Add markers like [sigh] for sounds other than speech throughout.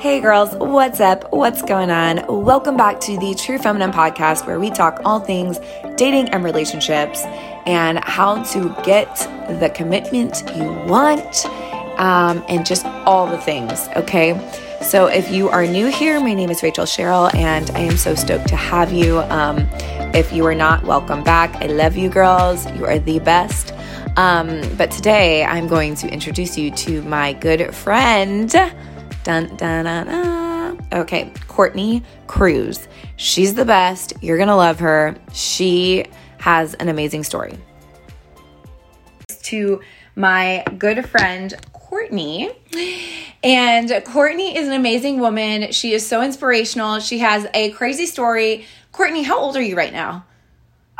Hey girls, what's up? What's going on? Welcome back to the True Feminine podcast where we talk all things dating and relationships and how to get the commitment you want um, and just all the things, okay? So if you are new here, my name is Rachel Cheryl and I am so stoked to have you. Um, if you are not, welcome back. I love you girls. You are the best. Um, but today I'm going to introduce you to my good friend. Dun, dun, dun, dun. Okay, Courtney Cruz. She's the best. You're going to love her. She has an amazing story. To my good friend, Courtney. And Courtney is an amazing woman. She is so inspirational. She has a crazy story. Courtney, how old are you right now?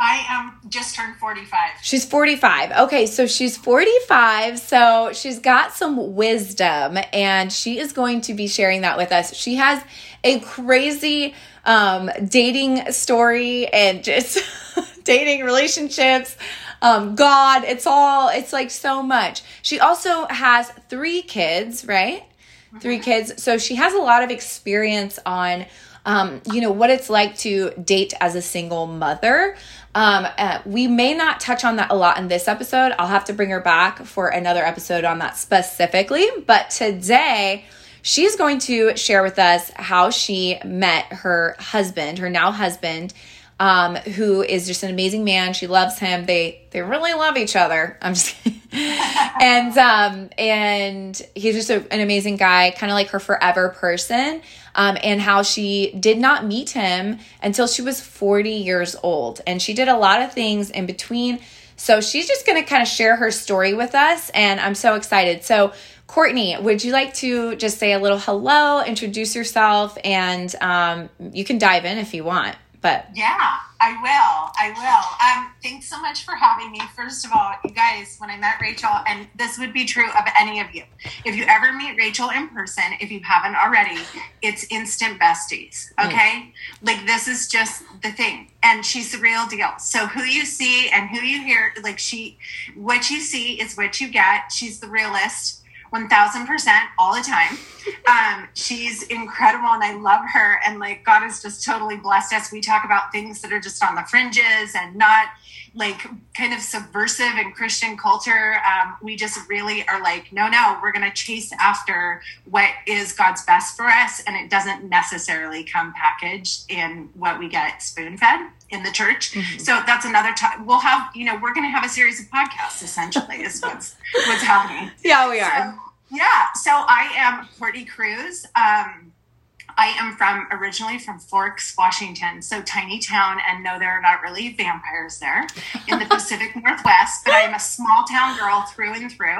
I am just turned 45. She's 45. Okay, so she's 45. So she's got some wisdom and she is going to be sharing that with us. She has a crazy um, dating story and just [laughs] dating relationships. Um, God, it's all, it's like so much. She also has three kids, right? Mm-hmm. Three kids. So she has a lot of experience on um, you know, what it's like to date as a single mother. Um, uh, we may not touch on that a lot in this episode. I'll have to bring her back for another episode on that specifically. But today, she's going to share with us how she met her husband, her now husband, um, who is just an amazing man. She loves him. They they really love each other. [laughs] I'm just [laughs] and um and he's just a, an amazing guy, kind of like her forever person. Um, and how she did not meet him until she was 40 years old, and she did a lot of things in between. So she's just going to kind of share her story with us, and I'm so excited. So Courtney, would you like to just say a little hello, introduce yourself, and um, you can dive in if you want. But yeah, I will. I will. Um, thanks so much for having me. First of all, you guys, when I met Rachel, and this would be true of any of you, if you ever meet Rachel in person, if you haven't already, it's instant besties. Okay, mm. like this is just the thing, and she's the real deal. So who you see and who you hear, like she, what you see is what you get. She's the realist 1000% all the time. Um, she's incredible and I love her. And like, God has just totally blessed us. We talk about things that are just on the fringes and not like kind of subversive in Christian culture. Um, we just really are like, no, no, we're going to chase after what is God's best for us. And it doesn't necessarily come packaged in what we get spoon fed in the church. Mm-hmm. So that's another time we'll have, you know, we're going to have a series of podcasts essentially is what's, what's happening. [laughs] Yeah, we are. So, yeah. So I am Courtney Cruz. Um, I am from originally from Forks, Washington, so tiny town, and no, there are not really vampires there in the [laughs] Pacific Northwest, but I am a small town girl through and through,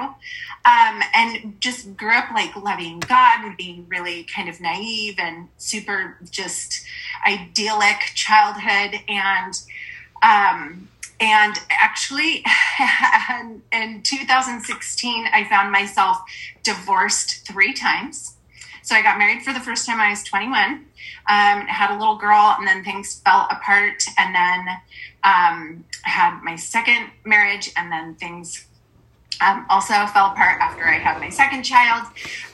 um, and just grew up like loving God and being really kind of naive and super just idyllic childhood, and um, and actually, [laughs] in 2016, I found myself divorced three times so I got married for the first time I was 21, um, had a little girl, and then things fell apart. And then um, had my second marriage, and then things um, also fell apart after I had my second child.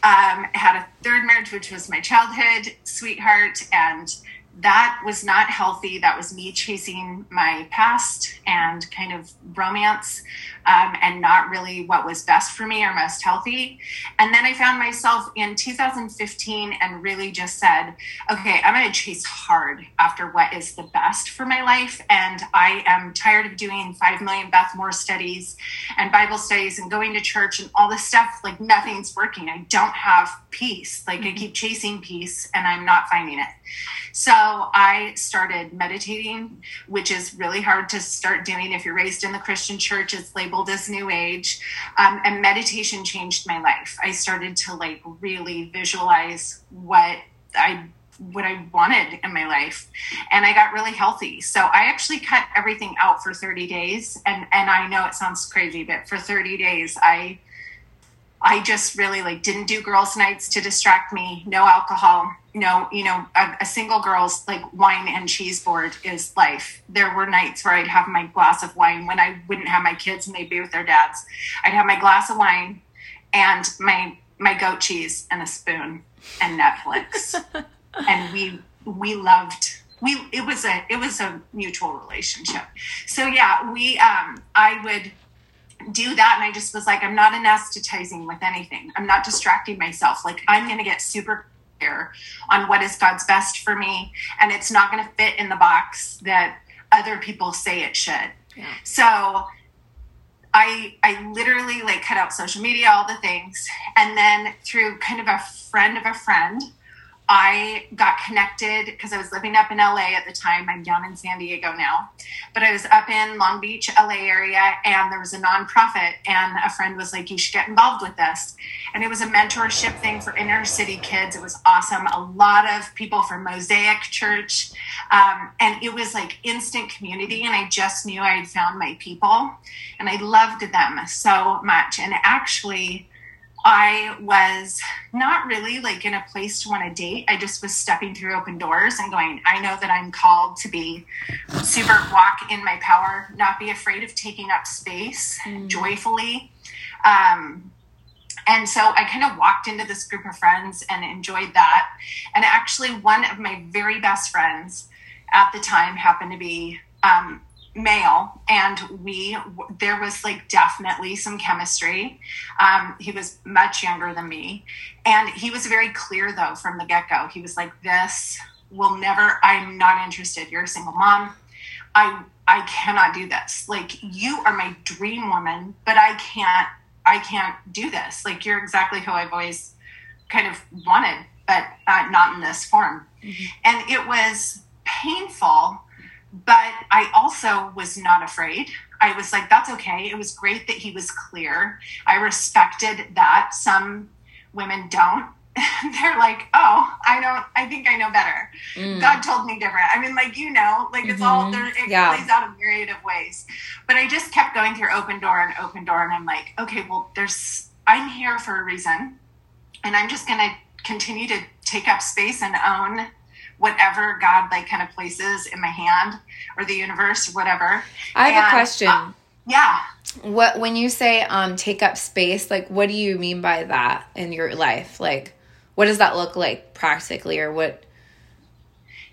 Um, had a third marriage, which was my childhood sweetheart, and that was not healthy. That was me chasing my past and kind of romance um, and not really what was best for me or most healthy. And then I found myself in 2015 and really just said, okay, I'm going to chase hard after what is the best for my life. And I am tired of doing 5 million Beth Moore studies and Bible studies and going to church and all this stuff. Like nothing's working. I don't have peace. Like mm-hmm. I keep chasing peace and I'm not finding it. So I started meditating, which is really hard to start doing if you're raised in the Christian church. It's labeled as New Age. Um, and meditation changed my life. I started to like really visualize what I what I wanted in my life and I got really healthy. So I actually cut everything out for 30 days and and I know it sounds crazy but for 30 days I I just really like didn't do girls' nights to distract me. No alcohol. No, you know, a, a, single girl's like wine and cheese board is life. There were nights where I'd have my glass of wine when I wouldn't have my kids and they'd be with their dads. I'd have my glass of wine and my my goat cheese and a spoon. and Netflix. [laughs] and we we loved we it was a it was a mutual relationship. So yeah, we um I would do that and I just was like I'm not anesthetizing with anything. I'm not distracting myself. Like I'm going to get super clear on what is God's best for me and it's not going to fit in the box that other people say it should. Yeah. So I I literally like cut out social media, all the things, and then through kind of a friend of a friend, I got connected because I was living up in LA at the time. I'm down in San Diego now, but I was up in Long Beach, LA area, and there was a nonprofit, and a friend was like, "You should get involved with this." And it was a mentorship thing for inner city kids. It was awesome. A lot of people from Mosaic Church, um, and it was like instant community. And I just knew I had found my people, and I loved them so much. And actually I was not really like in a place to want to date. I just was stepping through open doors and going, I know that I'm called to be super walk in my power, not be afraid of taking up space mm. joyfully. Um, and so I kind of walked into this group of friends and enjoyed that. And actually, one of my very best friends at the time happened to be um, male and we there was like definitely some chemistry. Um, he was much younger than me. And he was very clear though from the get-go. He was like this will never i'm not interested. You're a single mom. I i cannot do this. Like you are my dream woman but i can't i can't do this. Like you're exactly who i've always kind of wanted but uh, not in this form. Mm-hmm. and it was painful but I also was not afraid. I was like, that's okay. It was great that he was clear. I respected that. Some women don't. [laughs] They're like, oh, I don't, I think I know better. Mm. God told me different. I mean, like, you know, like it's mm-hmm. all there, it yeah. plays out a myriad of ways. But I just kept going through open door and open door. And I'm like, okay, well, there's, I'm here for a reason. And I'm just going to continue to take up space and own whatever God like kind of places in my hand or the universe or whatever. I have and, a question. Uh, yeah. What when you say um take up space, like what do you mean by that in your life? Like what does that look like practically or what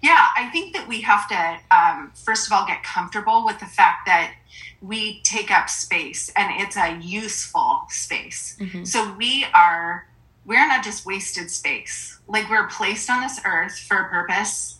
yeah, I think that we have to, um, first of all, get comfortable with the fact that we take up space and it's a useful space. Mm-hmm. So we are we're not just wasted space. Like we're placed on this earth for a purpose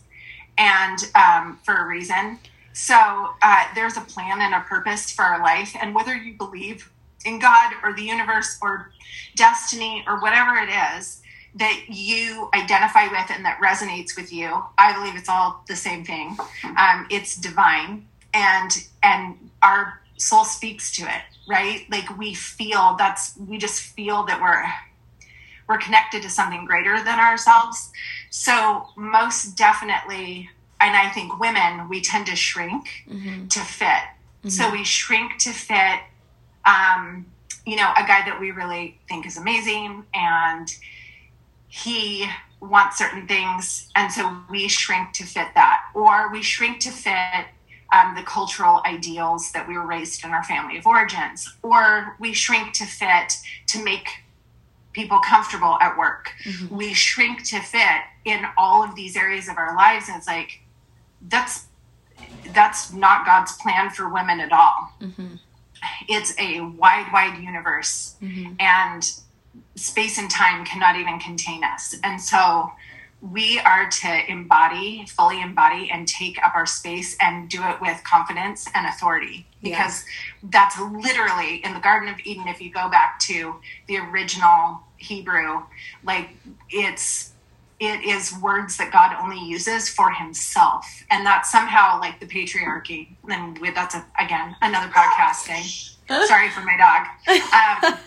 and um, for a reason. So uh, there's a plan and a purpose for our life. And whether you believe in God or the universe or destiny or whatever it is that you identify with and that resonates with you, I believe it's all the same thing. Um, it's divine, and and our soul speaks to it, right? Like we feel that's we just feel that we're we're connected to something greater than ourselves. So, most definitely, and I think women, we tend to shrink mm-hmm. to fit. Mm-hmm. So, we shrink to fit, um, you know, a guy that we really think is amazing and he wants certain things. And so we shrink to fit that. Or we shrink to fit um, the cultural ideals that we were raised in our family of origins. Or we shrink to fit to make people comfortable at work. Mm-hmm. We shrink to fit in all of these areas of our lives, and it's like that's that's not God's plan for women at all. Mm-hmm. It's a wide, wide universe, mm-hmm. and space and time cannot even contain us. And so we are to embody, fully embody, and take up our space and do it with confidence and authority. Because that's literally in the Garden of Eden, if you go back to the original Hebrew, like it's it is words that God only uses for himself. And that's somehow like the patriarchy. And that's a, again another podcast thing. Sorry for my dog. Um,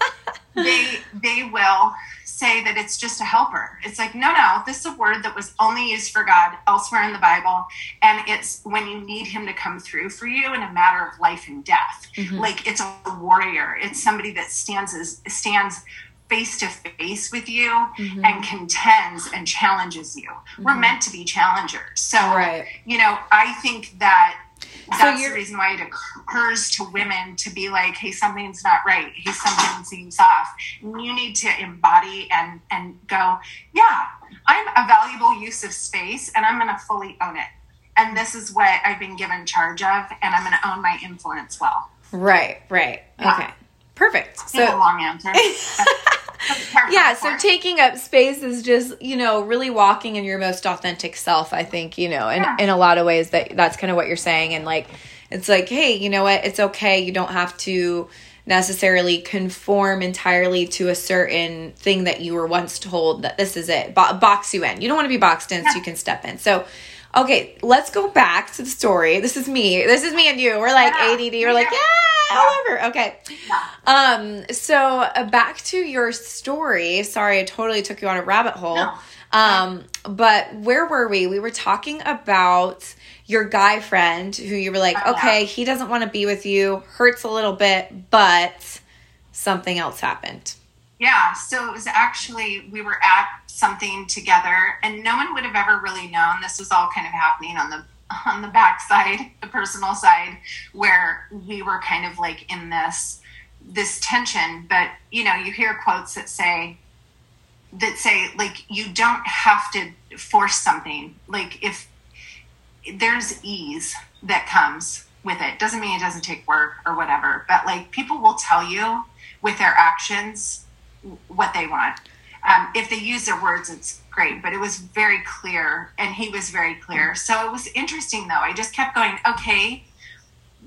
[laughs] they they will say that it's just a helper. It's like, no, no, this is a word that was only used for God elsewhere in the Bible. And it's when you need him to come through for you in a matter of life and death. Mm-hmm. Like it's a warrior. It's somebody that stands as stands face to face with you mm-hmm. and contends and challenges you. Mm-hmm. We're meant to be challengers. So, right. you know, I think that that's so the reason why it occurs to women to be like, hey, something's not right. Hey, something seems off. And you need to embody and and go, yeah, I'm a valuable use of space and I'm going to fully own it. And this is what I've been given charge of, and I'm going to own my influence well. Right, right. Yeah. Okay. Perfect. So long answer. [laughs] [laughs] yeah, so taking up space is just, you know, really walking in your most authentic self, I think, you know, in, yeah. in a lot of ways that that's kind of what you're saying. And like, it's like, hey, you know what? It's okay. You don't have to necessarily conform entirely to a certain thing that you were once told that this is it. Bo- box you in. You don't want to be boxed in, yeah. so you can step in. So, okay, let's go back to the story. This is me. This is me and you. We're like yeah. ADD. We're like, yeah however okay um so uh, back to your story sorry i totally took you on a rabbit hole no. um but where were we we were talking about your guy friend who you were like oh, okay he doesn't want to be with you hurts a little bit but something else happened yeah so it was actually we were at something together and no one would have ever really known this was all kind of happening on the on the backside, the personal side, where we were kind of like in this this tension. But you know, you hear quotes that say that say like you don't have to force something. Like if there's ease that comes with it, doesn't mean it doesn't take work or whatever. But like people will tell you with their actions what they want. Um, if they use their words, it's great, but it was very clear, and he was very clear. So it was interesting, though. I just kept going, okay,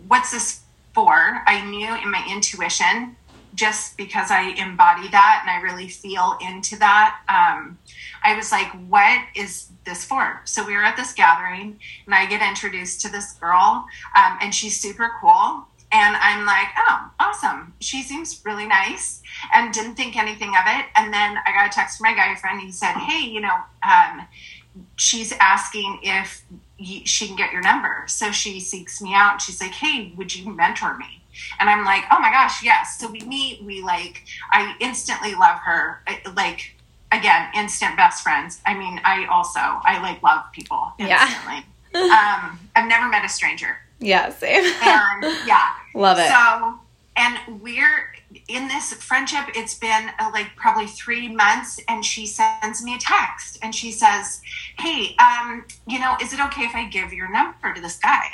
what's this for? I knew in my intuition, just because I embody that and I really feel into that. Um, I was like, what is this for? So we were at this gathering, and I get introduced to this girl, um, and she's super cool. And I'm like, oh, awesome. She seems really nice and didn't think anything of it. And then I got a text from my guy friend. He said, hey, you know, um, she's asking if she can get your number. So she seeks me out. She's like, hey, would you mentor me? And I'm like, oh my gosh, yes. So we meet. We like, I instantly love her. Like, again, instant best friends. I mean, I also, I like love people instantly. Yeah. um, I've never met a stranger. Yeah, same. and yeah, [laughs] love it. So, and we're in this friendship. It's been uh, like probably three months, and she sends me a text, and she says, "Hey, um, you know, is it okay if I give your number to this guy?"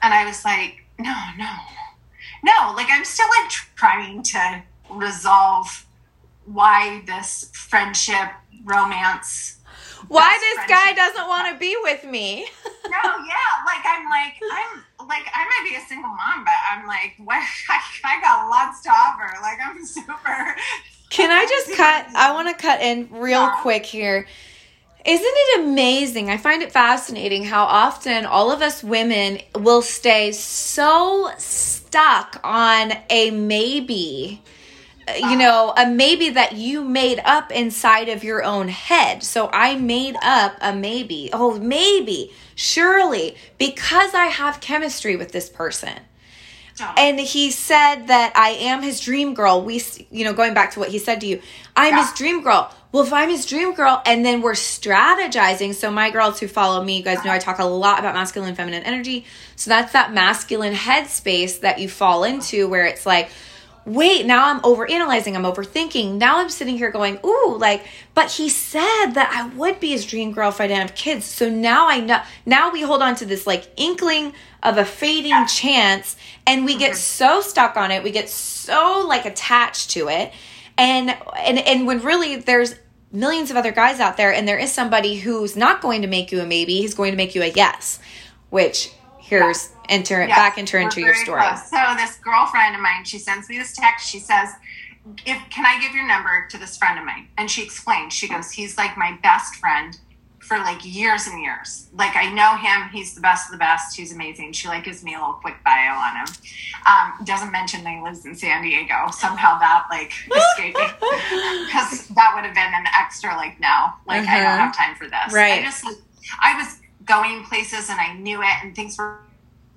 And I was like, "No, no, no." Like I'm still like trying to resolve why this friendship romance why this guy doesn't want to be with me. [laughs] no, yeah, like I'm like I'm like I might be a single mom, but I'm like [laughs] what I, I got lots to offer. Like I'm [laughs] super. Can I just cut? I want to cut in real yeah. quick here. Isn't it amazing? I find it fascinating how often all of us women will stay so stuck on a maybe you uh-huh. know, a maybe that you made up inside of your own head. So I made up a maybe. Oh, maybe, surely, because I have chemistry with this person. Oh. And he said that I am his dream girl. We, you know, going back to what he said to you, I'm yeah. his dream girl. Well, if I'm his dream girl, and then we're strategizing. So, my girls who follow me, you guys know I uh-huh. talk a lot about masculine feminine energy. So, that's that masculine headspace that you fall into where it's like, wait, now I'm over analyzing, I'm overthinking. Now I'm sitting here going, ooh, like, but he said that I would be his dream girl if I didn't have kids. So now I know, now we hold on to this like inkling of a fading chance and we get mm-hmm. so stuck on it. We get so like attached to it. And, and, and when really there's millions of other guys out there and there is somebody who's not going to make you a maybe, he's going to make you a yes, which here's enter yes, back enter into your story. Close. So this girlfriend of mine, she sends me this text. She says, "If can I give your number to this friend of mine?" And she explains. She goes, "He's like my best friend." For like years and years, like I know him. He's the best of the best. He's amazing. She like gives me a little quick bio on him. Um, doesn't mention that he lives in San Diego. Somehow that like [laughs] escaped me because that would have been an extra like no, like uh-huh. I don't uh-huh. have time for this. Right. I just I was going places and I knew it and things were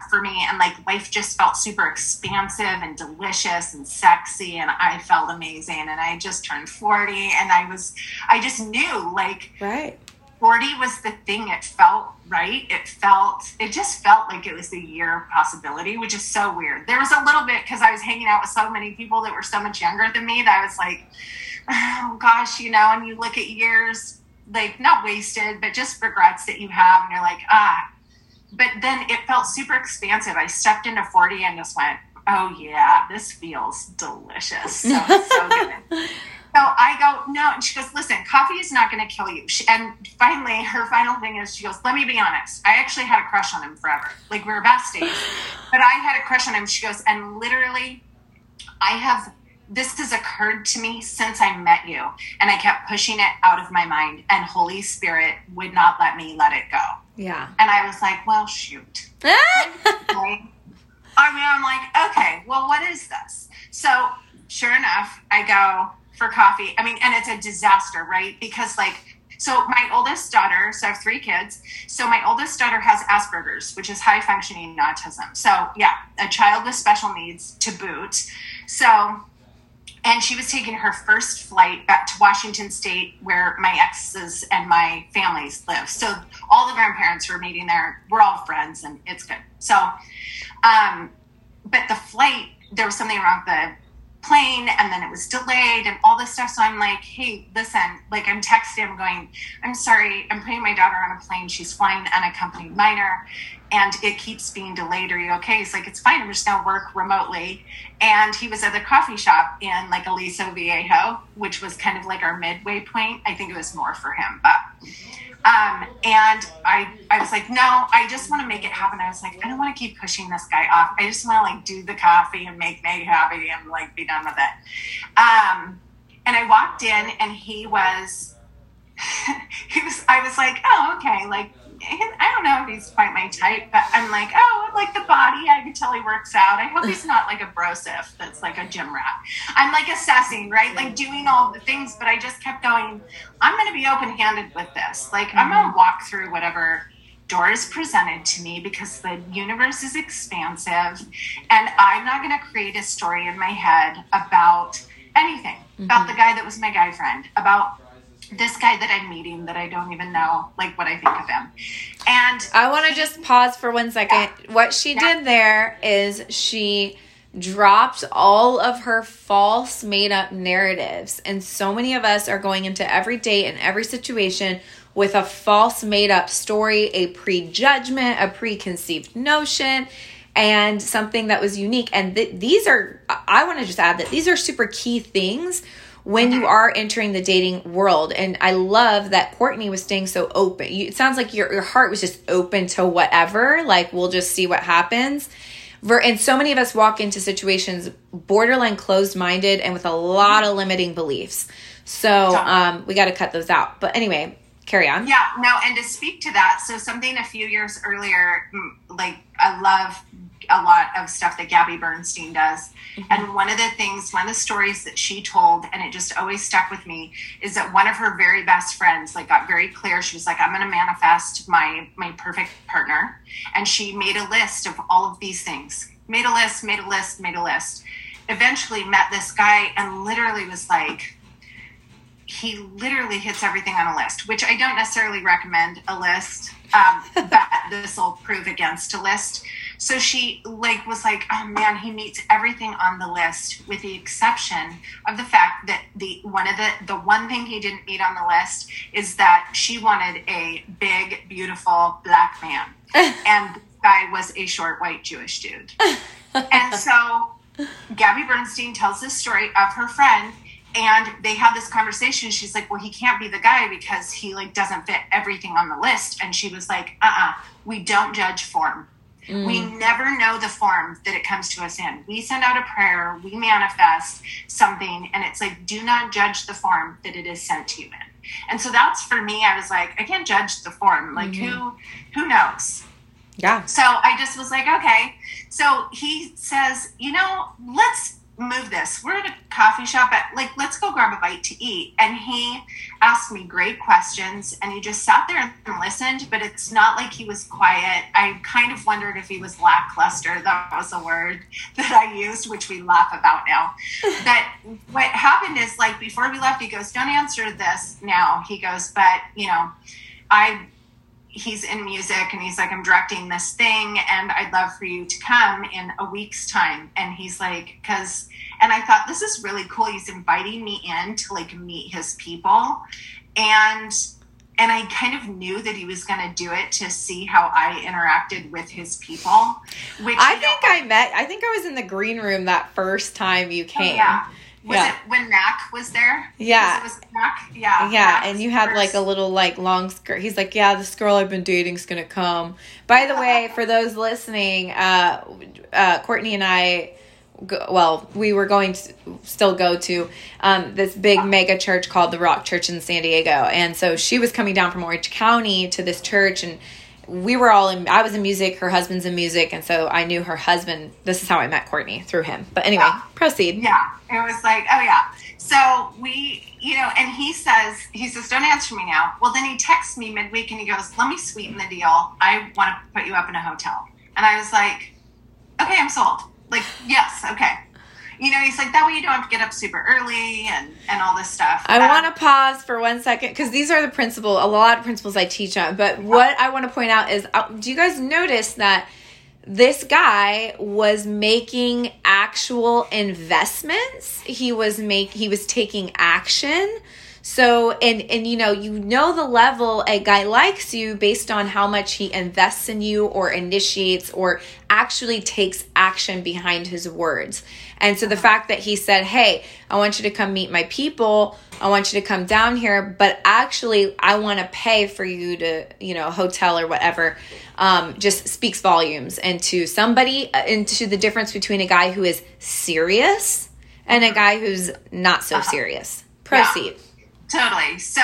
for me and like life just felt super expansive and delicious and sexy and I felt amazing and I just turned 40 and I was I just knew like right 40 was the thing it felt right it felt it just felt like it was the year of possibility which is so weird there was a little bit because I was hanging out with so many people that were so much younger than me that I was like oh gosh you know and you look at years like not wasted, but just regrets that you have, and you're like, ah. But then it felt super expansive. I stepped into 40 and just went, oh yeah, this feels delicious. So, so [laughs] good. So I go, no. And she goes, listen, coffee is not going to kill you. She, and finally, her final thing is, she goes, let me be honest. I actually had a crush on him forever. Like, we were besties. but I had a crush on him. She goes, and literally, I have, this has occurred to me since I met you. And I kept pushing it out of my mind. And Holy Spirit would not let me let it go. Yeah. And I was like, well, shoot. [laughs] I mean, I'm like, okay, well, what is this? So, sure enough, I go, for coffee. I mean, and it's a disaster, right? Because like so my oldest daughter, so I have three kids. So my oldest daughter has Asperger's, which is high functioning autism. So yeah, a child with special needs to boot. So and she was taking her first flight back to Washington State, where my exes and my families live. So all the grandparents were meeting there. We're all friends, and it's good. So, um, but the flight, there was something wrong with the plane and then it was delayed and all this stuff. So I'm like, hey, listen, like I'm texting, I'm going, I'm sorry, I'm putting my daughter on a plane. She's flying unaccompanied minor and it keeps being delayed. Are you okay? He's like, it's fine. I'm just going to work remotely. And he was at the coffee shop in like Aliso Viejo, which was kind of like our midway point. I think it was more for him, but um, and I, I was like, no, I just want to make it happen. I was like, I don't want to keep pushing this guy off. I just want to like do the coffee and make Meg happy and like be done with it. Um, and I walked in and he was, [laughs] he was, I was like, oh, okay. Like I don't know if he's quite my type, but I'm like, oh, I like the body. I can tell he works out. I hope he's not like a brosif that's like a gym rat. I'm like assessing, right? Like doing all the things, but I just kept going, I'm going to be open handed with this. Like, mm-hmm. I'm going to walk through whatever door is presented to me because the universe is expansive and I'm not going to create a story in my head about anything, mm-hmm. about the guy that was my guy friend, about this guy that I'm meeting that I don't even know like what I think of him. And I want to just pause for one second. Yeah. What she yeah. did there is she dropped all of her false made up narratives. And so many of us are going into every date and every situation with a false made up story, a prejudgment, a preconceived notion and something that was unique. And th- these are, I want to just add that these are super key things when you are entering the dating world. And I love that Courtney was staying so open. You, it sounds like your, your heart was just open to whatever, like we'll just see what happens. And so many of us walk into situations borderline closed minded and with a lot of limiting beliefs. So um, we got to cut those out. But anyway, carry on. Yeah, no, and to speak to that, so something a few years earlier, mm, like I love a lot of stuff that Gabby Bernstein does. Mm-hmm. And one of the things, one of the stories that she told, and it just always stuck with me, is that one of her very best friends like got very clear. She was like, I'm gonna manifest my my perfect partner. And she made a list of all of these things. Made a list, made a list, made a list. Eventually met this guy and literally was like, he literally hits everything on a list, which I don't necessarily recommend a list, um, [laughs] but this will prove against a list. So she like was like, oh man, he meets everything on the list with the exception of the fact that the one of the the one thing he didn't meet on the list is that she wanted a big, beautiful black man, [laughs] and guy was a short white Jewish dude, and so. Gabby Bernstein tells this story of her friend and they have this conversation. She's like well he can't be the guy because he like doesn't fit everything on the list. And she was like uh-uh we don't judge form mm. we never know the form that it comes to us in. We send out a prayer we manifest something and it's like do not judge the form that it is sent to you in. And so that's for me i was like i can't judge the form. Like mm-hmm. who who knows? Yeah. So i just was like okay. So he says you know let's move this. We're at a coffee shop at like let's go grab a bite to eat. And he asked me great questions and he just sat there and listened, but it's not like he was quiet. I kind of wondered if he was lackluster. That was a word [laughs] that I used, which we laugh about now. [laughs] but what happened is like before we left, he goes, Don't answer this now. He goes, But you know, I he's in music and he's like, I'm directing this thing and I'd love for you to come in a week's time. And he's like, because, and I thought this is really cool. He's inviting me in to like meet his people. And and I kind of knew that he was going to do it to see how I interacted with his people. Which I think I met. I think I was in the green room that first time you oh, came. Oh, yeah. Was yeah. it when Mac was there? Yeah. Was, Mac? Yeah. Yeah, Mac and you had first. like a little like long skirt. He's like, "Yeah, this girl I've been dating's gonna come." By the way, [laughs] for those listening, uh, uh, Courtney and I go, well, we were going to still go to um, this big mega church called the Rock Church in San Diego. And so she was coming down from Orange County to this church and we were all in I was in music, her husband's in music, and so I knew her husband. This is how I met Courtney through him. But anyway, yeah. proceed. Yeah. It was like, oh yeah. So we you know, and he says, he says, don't answer me now. Well, then he texts me midweek and he goes, let me sweeten the deal. I want to put you up in a hotel. And I was like, okay, I'm sold. Like, yes, okay. You know, he's like, that way you don't have to get up super early and, and all this stuff. I um, want to pause for one second because these are the principle, a lot of principles I teach on. But what I want to point out is uh, do you guys notice that this guy was making actual investments? He was make he was taking action so and and you know, you know the level a guy likes you based on how much he invests in you or initiates or actually takes action behind his words. And so the fact that he said, "Hey, I want you to come meet my people. I want you to come down here, but actually I want to pay for you to, you know, hotel or whatever." Um, just speaks volumes into somebody uh, into the difference between a guy who is serious and a guy who's not so uh-huh. serious. Proceed. Yeah. Totally. So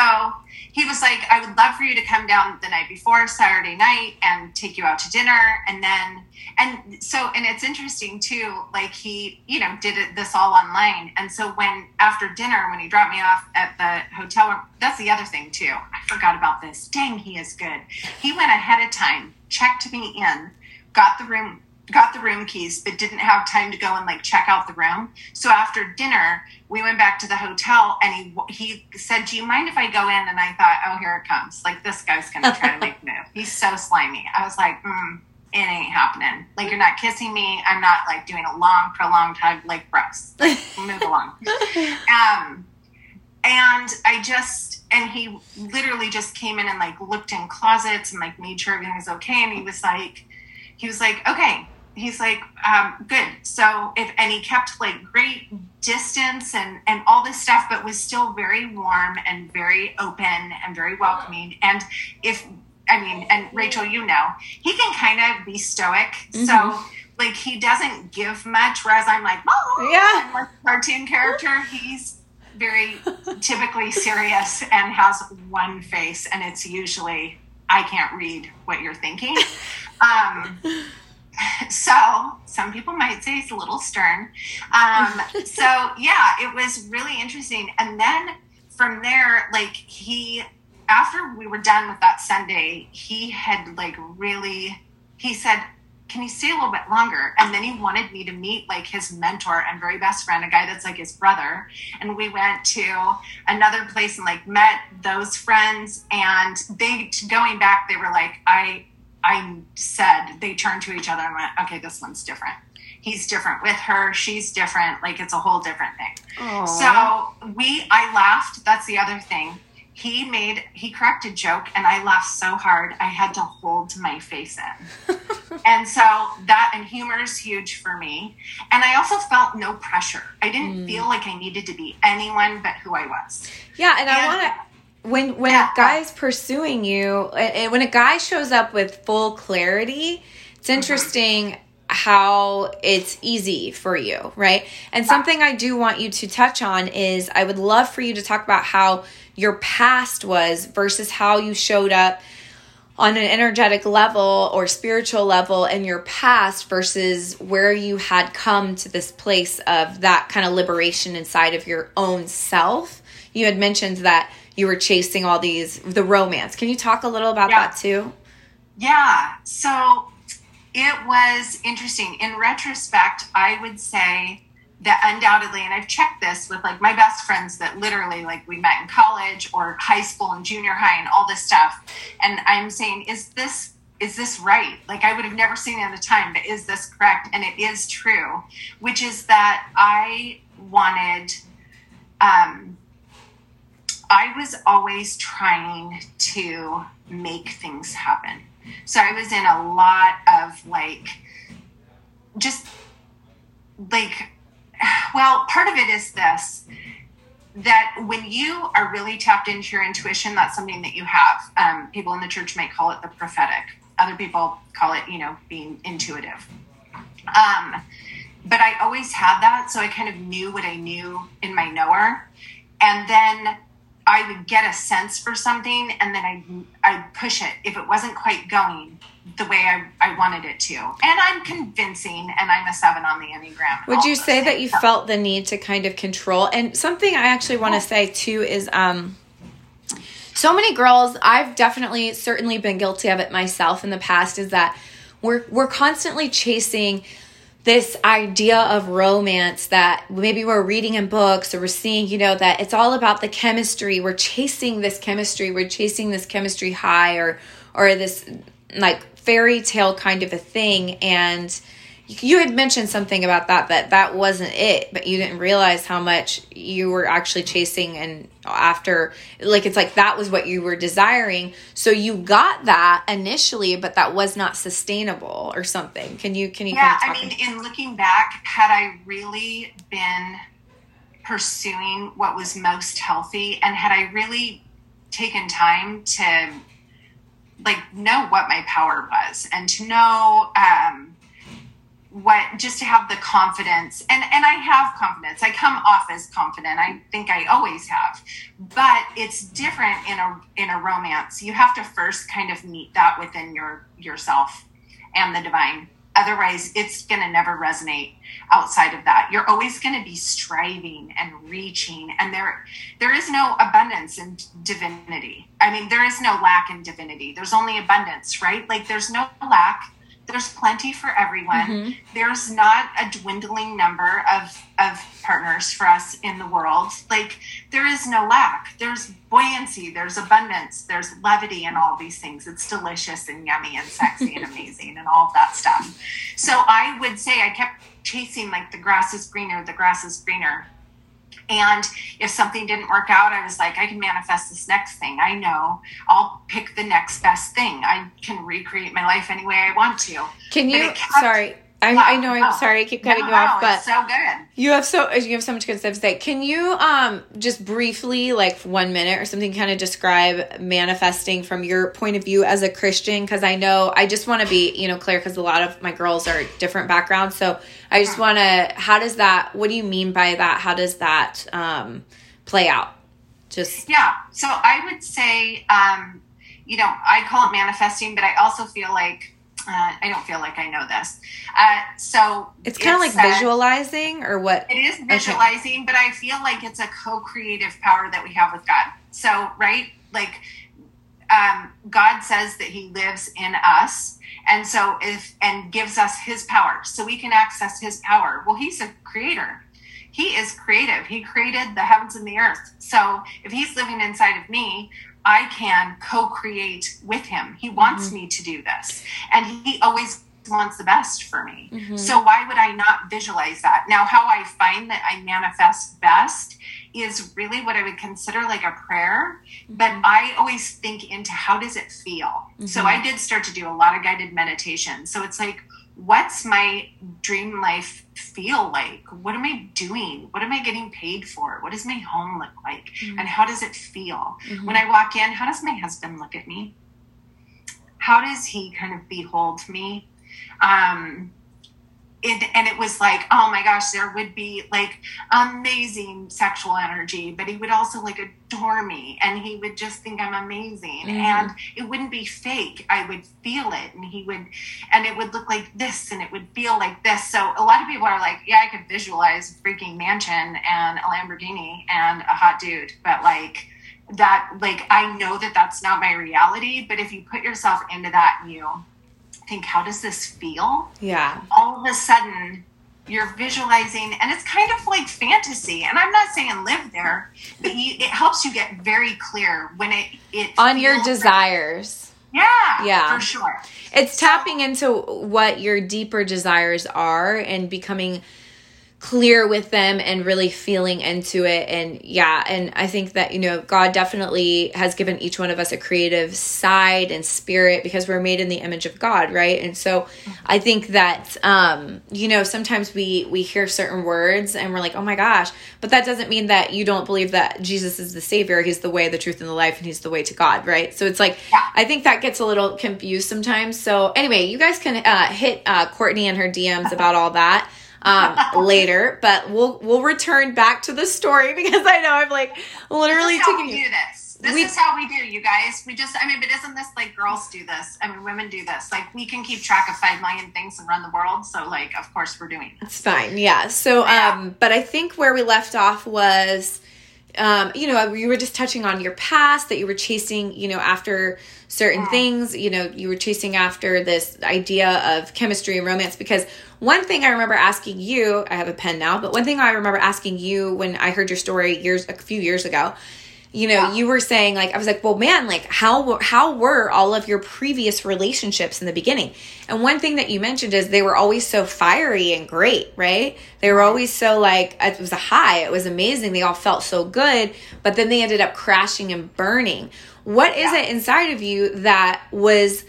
he was like, I would love for you to come down the night before Saturday night and take you out to dinner. And then, and so, and it's interesting too, like he, you know, did it, this all online. And so when, after dinner, when he dropped me off at the hotel room, that's the other thing too. I forgot about this. Dang, he is good. He went ahead of time, checked me in, got the room got the room keys but didn't have time to go and like check out the room so after dinner we went back to the hotel and he he said do you mind if i go in and i thought oh here it comes like this guy's gonna try to make [laughs] move he's so slimy i was like mm, it ain't happening. Like you're not kissing me. I'm not like doing a long prolonged hug like gross like, [laughs] move along. Um and i just and he literally just came in and like looked in closets and like made sure everything was okay. And he was like he was like okay. He's like um, good. So if and he kept like great distance and and all this stuff but was still very warm and very open and very welcoming. And if i mean and rachel you know he can kind of be stoic mm-hmm. so like he doesn't give much whereas i'm like oh yeah I'm like cartoon character he's very typically serious and has one face and it's usually i can't read what you're thinking [laughs] um so some people might say he's a little stern. Um, so yeah, it was really interesting. And then from there, like he, after we were done with that Sunday, he had like really, he said, can you stay a little bit longer? And then he wanted me to meet like his mentor and very best friend, a guy that's like his brother. And we went to another place and like met those friends. And they, going back, they were like, I, I said, they turned to each other and went, okay, this one's different. He's different with her. She's different. Like it's a whole different thing. Aww. So we, I laughed. That's the other thing. He made, he cracked a joke and I laughed so hard I had to hold my face in. [laughs] and so that, and humor is huge for me. And I also felt no pressure. I didn't mm. feel like I needed to be anyone but who I was. Yeah. And, and I want to, when when yeah. a guy's pursuing you and when a guy shows up with full clarity it's mm-hmm. interesting mm-hmm. how it's easy for you right and something i do want you to touch on is i would love for you to talk about how your past was versus how you showed up on an energetic level or spiritual level in your past versus where you had come to this place of that kind of liberation inside of your own self you had mentioned that you were chasing all these the romance. Can you talk a little about yeah. that too? Yeah. So it was interesting. In retrospect, I would say that undoubtedly, and I've checked this with like my best friends that literally like we met in college or high school and junior high and all this stuff. And I'm saying, is this is this right? Like I would have never seen it at the time, but is this correct? And it is true, which is that I wanted um I was always trying to make things happen. So I was in a lot of like, just like, well, part of it is this that when you are really tapped into your intuition, that's something that you have. Um, people in the church might call it the prophetic. Other people call it, you know, being intuitive. Um, but I always had that, so I kind of knew what I knew in my knower, and then I would get a sense for something, and then I I push it if it wasn't quite going the way I, I wanted it to. And I'm convincing, and I'm a seven on the Enneagram. Would you say that you felt the need to kind of control? And something I actually want to say too is um, so many girls, I've definitely, certainly been guilty of it myself in the past, is that we're, we're constantly chasing this idea of romance that maybe we're reading in books or we're seeing, you know, that it's all about the chemistry. We're chasing this chemistry, we're chasing this chemistry high or or this like fairy tale kind of a thing and you had mentioned something about that that that wasn't it but you didn't realize how much you were actually chasing and after like it's like that was what you were desiring. So you got that initially but that was not sustainable or something. Can you can you yeah i mean in looking back had i really been pursuing what was most healthy and had i really taken time to like know what my power was and to know um, what just to have the confidence and and I have confidence. I come off as confident. I think I always have. But it's different in a in a romance. You have to first kind of meet that within your yourself and the divine. Otherwise, it's going to never resonate outside of that. You're always going to be striving and reaching, and there there is no abundance in divinity. I mean, there is no lack in divinity. There's only abundance, right? Like there's no lack there's plenty for everyone. Mm-hmm. There's not a dwindling number of of partners for us in the world. Like there is no lack. There's buoyancy, there's abundance, there's levity and all these things. It's delicious and yummy and sexy and [laughs] amazing and all of that stuff. So I would say I kept chasing like the grass is greener, the grass is greener. And if something didn't work out, I was like, I can manifest this next thing. I know I'll pick the next best thing. I can recreate my life any way I want to. Can you? Kept, sorry, I, I, know. I'm oh, sorry. I keep cutting no, you off, but so good. You have so you have so much good stuff to say. Can you um just briefly, like one minute or something, kind of describe manifesting from your point of view as a Christian? Because I know I just want to be you know clear because a lot of my girls are different backgrounds, so I just want to. How does that? What do you mean by that? How does that um play out? Just yeah. So I would say um you know I call it manifesting, but I also feel like uh, I don't feel like I know this. Uh, so it's kind of like uh, visualizing, or what? It is visualizing, okay. but I feel like it's a co-creative power that we have with God. So, right, like um, God says that He lives in us, and so if and gives us His power, so we can access His power. Well, He's a creator. He is creative. He created the heavens and the earth. So if He's living inside of me, I can co create with him. He wants mm-hmm. me to do this. And he always wants the best for me. Mm-hmm. So why would I not visualize that? Now, how I find that I manifest best is really what I would consider like a prayer, mm-hmm. but I always think into how does it feel? Mm-hmm. So I did start to do a lot of guided meditation. So it's like, what's my dream life feel like? What am I doing? What am I getting paid for? What does my home look like? Mm-hmm. And how does it feel? Mm-hmm. When I walk in, how does my husband look at me? How does he kind of behold me? Um, it, and it was like, oh my gosh, there would be like amazing sexual energy, but he would also like adore me and he would just think I'm amazing. Mm-hmm. And it wouldn't be fake. I would feel it and he would, and it would look like this and it would feel like this. So a lot of people are like, yeah, I could visualize a freaking mansion and a Lamborghini and a hot dude, but like, that like I know that that's not my reality, but if you put yourself into that, you think, how does this feel? Yeah. All of a sudden, you're visualizing, and it's kind of like fantasy. And I'm not saying live there, but you, it helps you get very clear when it it on your desires. yeah, yeah, for sure. It's so, tapping into what your deeper desires are and becoming clear with them and really feeling into it. And yeah and i think that you know god definitely has given each one of us a creative side and spirit because we're made in the image of god right? And so i think that um you know sometimes we we hear certain words and we're like oh my gosh but that doesn't mean that you don't believe that jesus is the savior. He's the way the truth and the life and he's the way to god right? So it's like yeah. i think that gets a little confused sometimes. So anyway you guys can uh, hit uh, courtney and her dms about all that um, later, but we'll we'll return back to the story [laughs] because I know I'm like literally taking you. Do this. This we, is how we do, you guys. We just, I mean, but isn't this like girls do this? I mean, women do this. Like, we can keep track of five million things and run the world. So, like, of course, we're doing this. It's fine. Yeah. So, yeah. um, but I think where we left off was, um, you know, you were just touching on your past that you were chasing, you know, after certain yeah. things, you know, you were chasing after this idea of chemistry and romance because one thing I remember asking you, I have a pen now, but one thing I remember asking you when I heard your story years a few years ago, you know, yeah. you were saying like I was like, "Well, man, like how how were all of your previous relationships in the beginning?" And one thing that you mentioned is they were always so fiery and great, right? They were always so like it was a high, it was amazing. They all felt so good, but then they ended up crashing and burning. What is yeah. it inside of you that was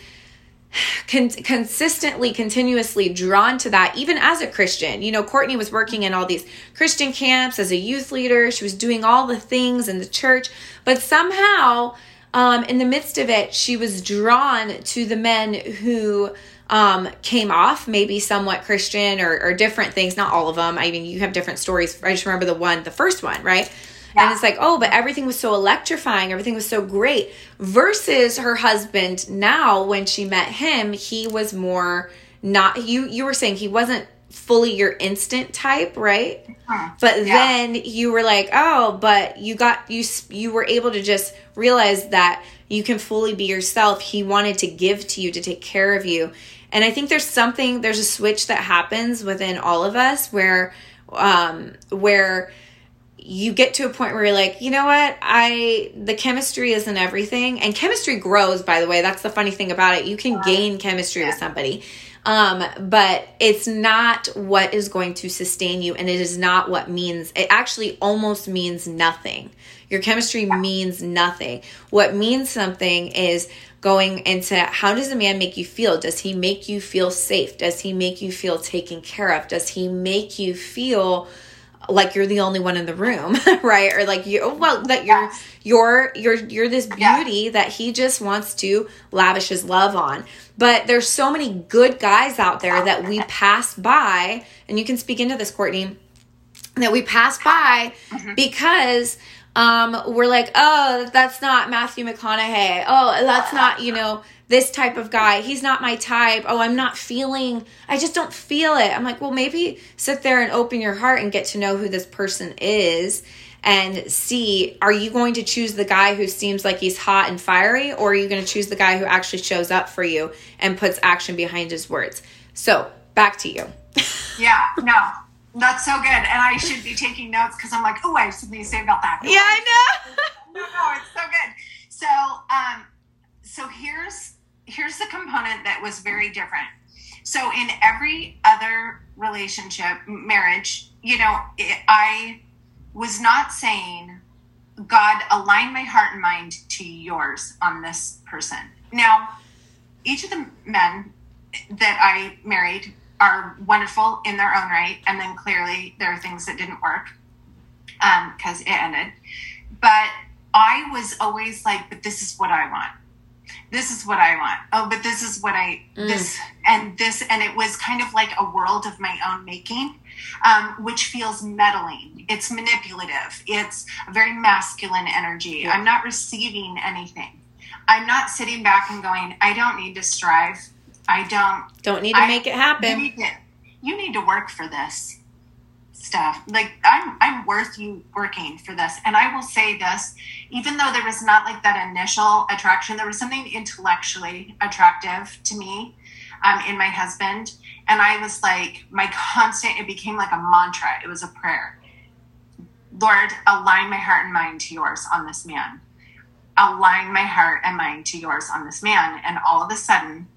con- consistently, continuously drawn to that, even as a Christian. You know, Courtney was working in all these Christian camps as a youth leader. She was doing all the things in the church, but somehow, um, in the midst of it, she was drawn to the men who um, came off maybe somewhat Christian or, or different things. Not all of them. I mean, you have different stories. I just remember the one, the first one, right? Yeah. And it's like, oh, but everything was so electrifying. Everything was so great. Versus her husband now, when she met him, he was more not, you, you were saying he wasn't fully your instant type, right? Uh-huh. But yeah. then you were like, oh, but you got, you, you were able to just realize that you can fully be yourself. He wanted to give to you, to take care of you. And I think there's something, there's a switch that happens within all of us where, um, where, you get to a point where you're like, you know what? I the chemistry isn't everything. And chemistry grows, by the way. That's the funny thing about it. You can gain chemistry with somebody. Um, but it's not what is going to sustain you and it is not what means it actually almost means nothing. Your chemistry means nothing. What means something is going into how does a man make you feel? Does he make you feel safe? Does he make you feel taken care of? Does he make you feel like you're the only one in the room, [laughs] right? Or like you well that you're you're you're you're this beauty yeah. that he just wants to lavish his love on. But there's so many good guys out there that we pass by, and you can speak into this, Courtney, that we pass by mm-hmm. because um, we're like, oh, that's not Matthew McConaughey. Oh, that's not, you know, this type of guy. He's not my type. Oh, I'm not feeling, I just don't feel it. I'm like, well, maybe sit there and open your heart and get to know who this person is and see are you going to choose the guy who seems like he's hot and fiery or are you going to choose the guy who actually shows up for you and puts action behind his words? So, back to you. [laughs] yeah, no. That's so good. And I should be taking notes because I'm like, oh, I have something to say about that. Yeah, I know. [laughs] no, no, it's so good. So, um, so here's here's the component that was very different. So in every other relationship, marriage, you know, it, I was not saying, God, align my heart and mind to yours on this person. Now, each of the men that I married are wonderful in their own right, and then clearly there are things that didn't work because um, it ended. But I was always like, but this is what I want this is what I want. Oh, but this is what I mm. this and this and it was kind of like a world of my own making, um, which feels meddling. It's manipulative. It's a very masculine energy. Yeah. I'm not receiving anything. I'm not sitting back and going, I don't need to strive. I don't don't need to I, make it happen. You need to, you need to work for this stuff. Like I'm I'm worth you working for this. And I will say this, even though there was not like that initial attraction, there was something intellectually attractive to me um, in my husband. And I was like, my constant, it became like a mantra. It was a prayer. Lord, align my heart and mind to yours on this man. Align my heart and mind to yours on this man. And all of a sudden,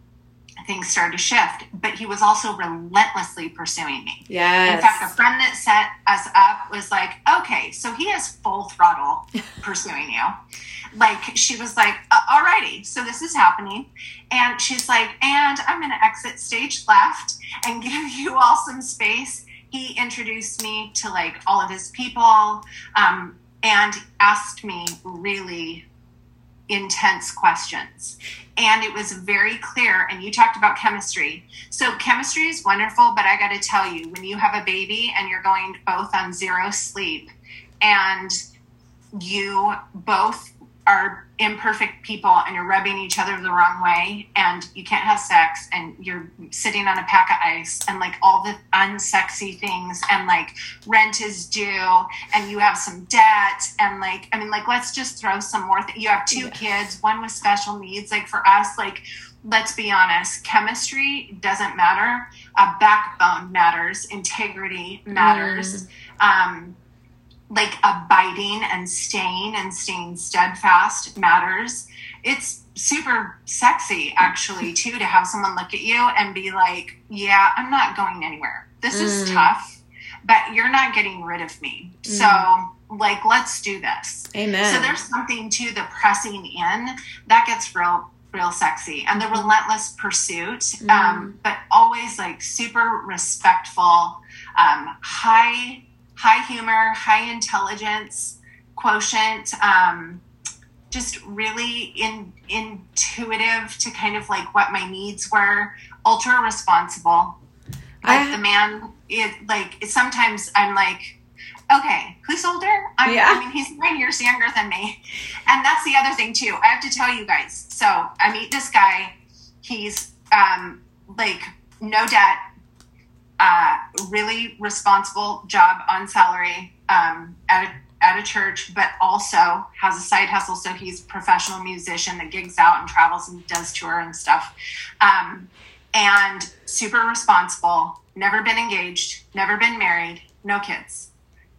things started to shift. But he was also relentlessly pursuing me. Yes. In fact, a friend that set us up was like, okay, so he has full throttle [laughs] pursuing you. Like, she was like, uh, alrighty, so this is happening. And she's like, and I'm going to exit stage left and [laughs] give you all some space. He introduced me to like all of his people um, and asked me really intense questions. And it was very clear. And you talked about chemistry. So, chemistry is wonderful, but I got to tell you, when you have a baby and you're going both on zero sleep and you both are imperfect people and you're rubbing each other the wrong way and you can't have sex and you're sitting on a pack of ice and like all the unsexy things and like rent is due and you have some debt and like i mean like let's just throw some more th- you have two yeah. kids one with special needs like for us like let's be honest chemistry doesn't matter a backbone matters integrity matters mm. um like abiding and staying and staying steadfast matters. It's super sexy actually [laughs] too to have someone look at you and be like, "Yeah, I'm not going anywhere. This mm. is tough, but you're not getting rid of me." Mm. So, like, let's do this. Amen. So there's something to the pressing in that gets real real sexy and the relentless pursuit mm. um, but always like super respectful um, high high humor, high intelligence quotient, um, just really in, intuitive to kind of like what my needs were, ultra responsible. Like I, the man, it like sometimes I'm like, okay, who's older? I, yeah. I mean, he's nine years younger than me, and that's the other thing too. I have to tell you guys. So I meet this guy. He's um, like no debt, uh, really responsible job on salary um, at a at a church, but also has a side hustle. So he's a professional musician that gigs out and travels and does tour and stuff. Um, and super responsible, never been engaged, never been married, no kids.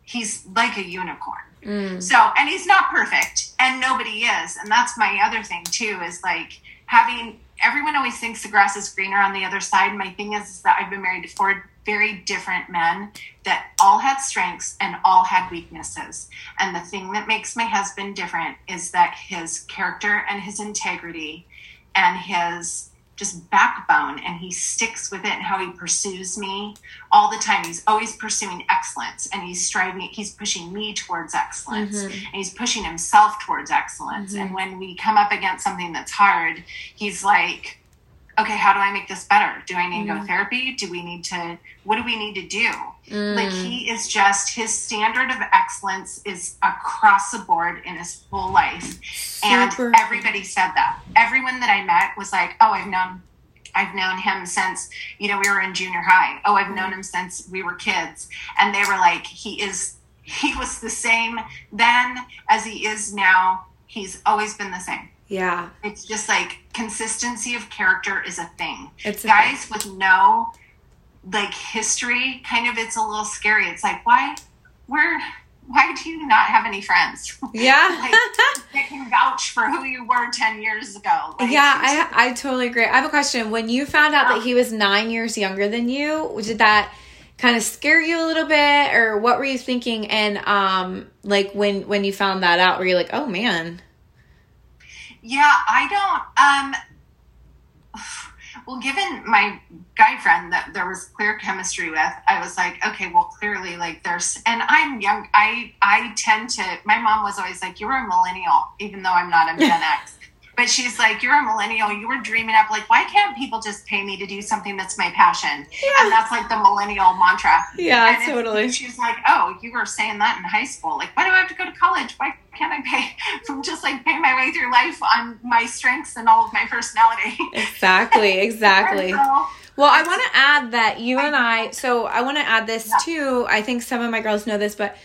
He's like a unicorn. Mm. So, and he's not perfect, and nobody is. And that's my other thing too is like having everyone always thinks the grass is greener on the other side. My thing is, is that I've been married to four very different men that all had strengths and all had weaknesses. And the thing that makes my husband different is that his character and his integrity and his just backbone and he sticks with it and how he pursues me all the time he's always pursuing excellence and he's striving he's pushing me towards excellence mm-hmm. and he's pushing himself towards excellence mm-hmm. and when we come up against something that's hard he's like okay, how do I make this better? Do I need mm. to go therapy? Do we need to, what do we need to do? Mm. Like he is just, his standard of excellence is across the board in his whole life. Super. And everybody said that. Everyone that I met was like, oh, I've known I've known him since, you know, we were in junior high. Oh, I've known him since we were kids. And they were like, he is, he was the same then as he is now. He's always been the same. Yeah. It's just like consistency of character is a thing. It's a guys thing. with no like history, kind of it's a little scary. It's like why where why do you not have any friends? [laughs] Yeah. like, they can vouch for who you were 10 years ago. Like, yeah, I, I totally agree. I have a question. When you found out that he was nine years younger than you, did that kind of scare you a little bit or what were you thinking? And, um, like when, when you found that out, were you like, oh man, yeah, I don't. Um, [sighs] well, given my guy friend that there was clear chemistry with, I was like, okay, well, clearly, like there's, and I'm young. I I tend to. My mom was always like, you're a millennial, even though I'm not. a Gen [laughs] X. But she's like, You're a millennial. You were dreaming up, like, why can't people just pay me to do something that's my passion? Yeah. And that's like the millennial mantra. Yeah, and totally. She's like, Oh, you were saying that in high school. Like, why do I have to go to college? Why can't I pay from [laughs] just like pay my way through life on my strengths and all of my personality? Exactly, [laughs] exactly. well, I want to add that you and I, so I want to add this yeah. too. I think some of my girls know this, but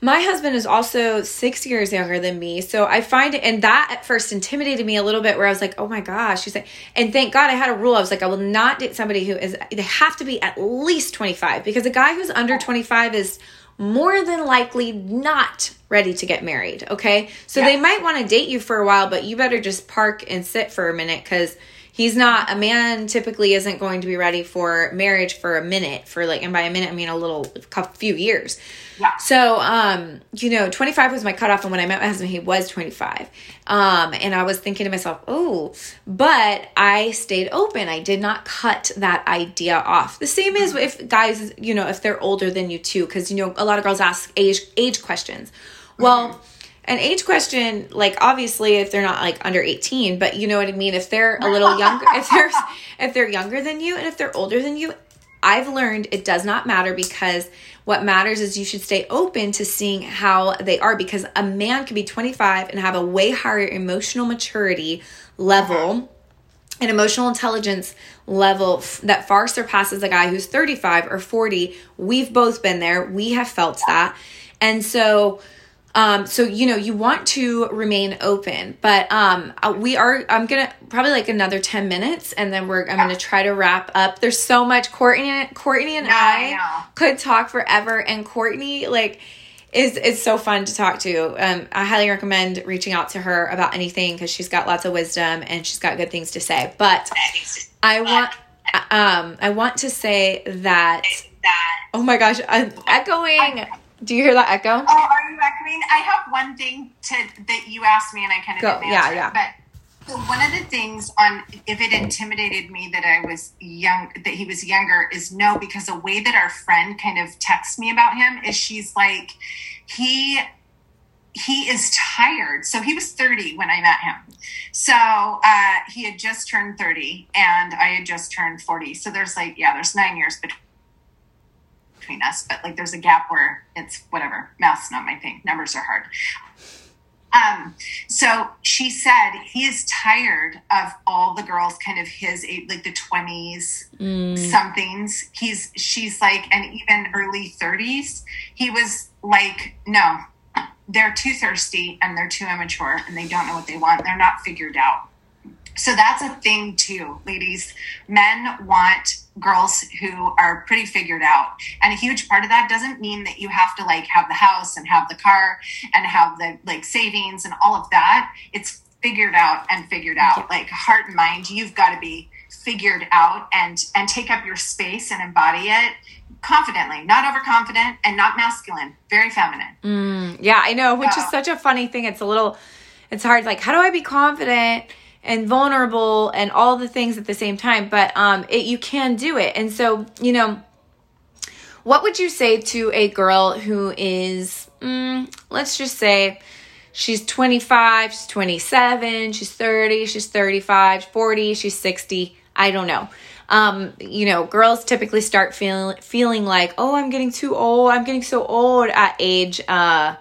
my husband is also six years younger than me. So I find it, and that at first intimidated me a little bit where I was like, oh my gosh. She's like, and thank God I had a rule. I was like, I will not date somebody who is, they have to be at least 25 because a guy who's under 25 is more than likely not ready to get married. Okay. So yeah. they might want to date you for a while, but you better just park and sit for a minute because he's not a man typically isn't going to be ready for marriage for a minute for like and by a minute i mean a little a few years. Yeah. so um you know 25 was my cutoff and when i met my husband he was 25 um and i was thinking to myself oh but i stayed open. I did not cut that idea off. The same is if guys you know if they're older than you too because you know a lot of girls ask age age questions. Well mm-hmm an age question like obviously if they're not like under 18 but you know what i mean? If they're a little younger [laughs] if they're if they're younger than you and if they're older than you i've learned it does not matter because what matters is you should stay open to seeing how they are because a man could be 25 and have a way higher emotional maturity level an emotional intelligence level that far surpasses a guy who's 35 or 40 we've both been there. We have felt that. And so um, so you know you want to remain open, but um, uh, we are. I'm gonna probably like another ten minutes, and then we're. I'm gonna try to wrap up. There's so much. Courtney, Courtney, and I, I could talk forever, and Courtney like is is so fun to talk to. Um, I highly recommend reaching out to her about anything because she's got lots of wisdom and she's got good things to say. But I want um I want to say that. Oh my gosh, I'm echoing. Do you hear that echo? Oh, are you echoing? I have one thing to that you asked me, and I kind of go. Yeah, yeah. But so one of the things on if it intimidated me that I was young, that he was younger, is no, because the way that our friend kind of texts me about him is she's like, he he is tired. So he was 30 when I met him. So uh, he had just turned 30 and I had just turned 40. So there's like, yeah, there's nine years between between us, but like there's a gap where it's whatever. Math's not my thing. Numbers are hard. Um, so she said he is tired of all the girls kind of his age, like the 20s mm. somethings. He's, she's like, and even early 30s, he was like, no, they're too thirsty and they're too immature and they don't know what they want. They're not figured out. So that's a thing too, ladies. Men want girls who are pretty figured out. And a huge part of that doesn't mean that you have to like have the house and have the car and have the like savings and all of that. It's figured out and figured out. Like heart and mind, you've got to be figured out and and take up your space and embody it confidently, not overconfident and not masculine, very feminine. Mm, yeah, I know, which is such a funny thing. It's a little it's hard like how do I be confident? And vulnerable and all the things at the same time but um it you can do it and so you know what would you say to a girl who is mm, let's just say she's 25 she's 27 she's 30 she's 35 40 she's 60 i don't know um, you know, girls typically start feeling feeling like, oh, I'm getting too old. I'm getting so old at age. Uh,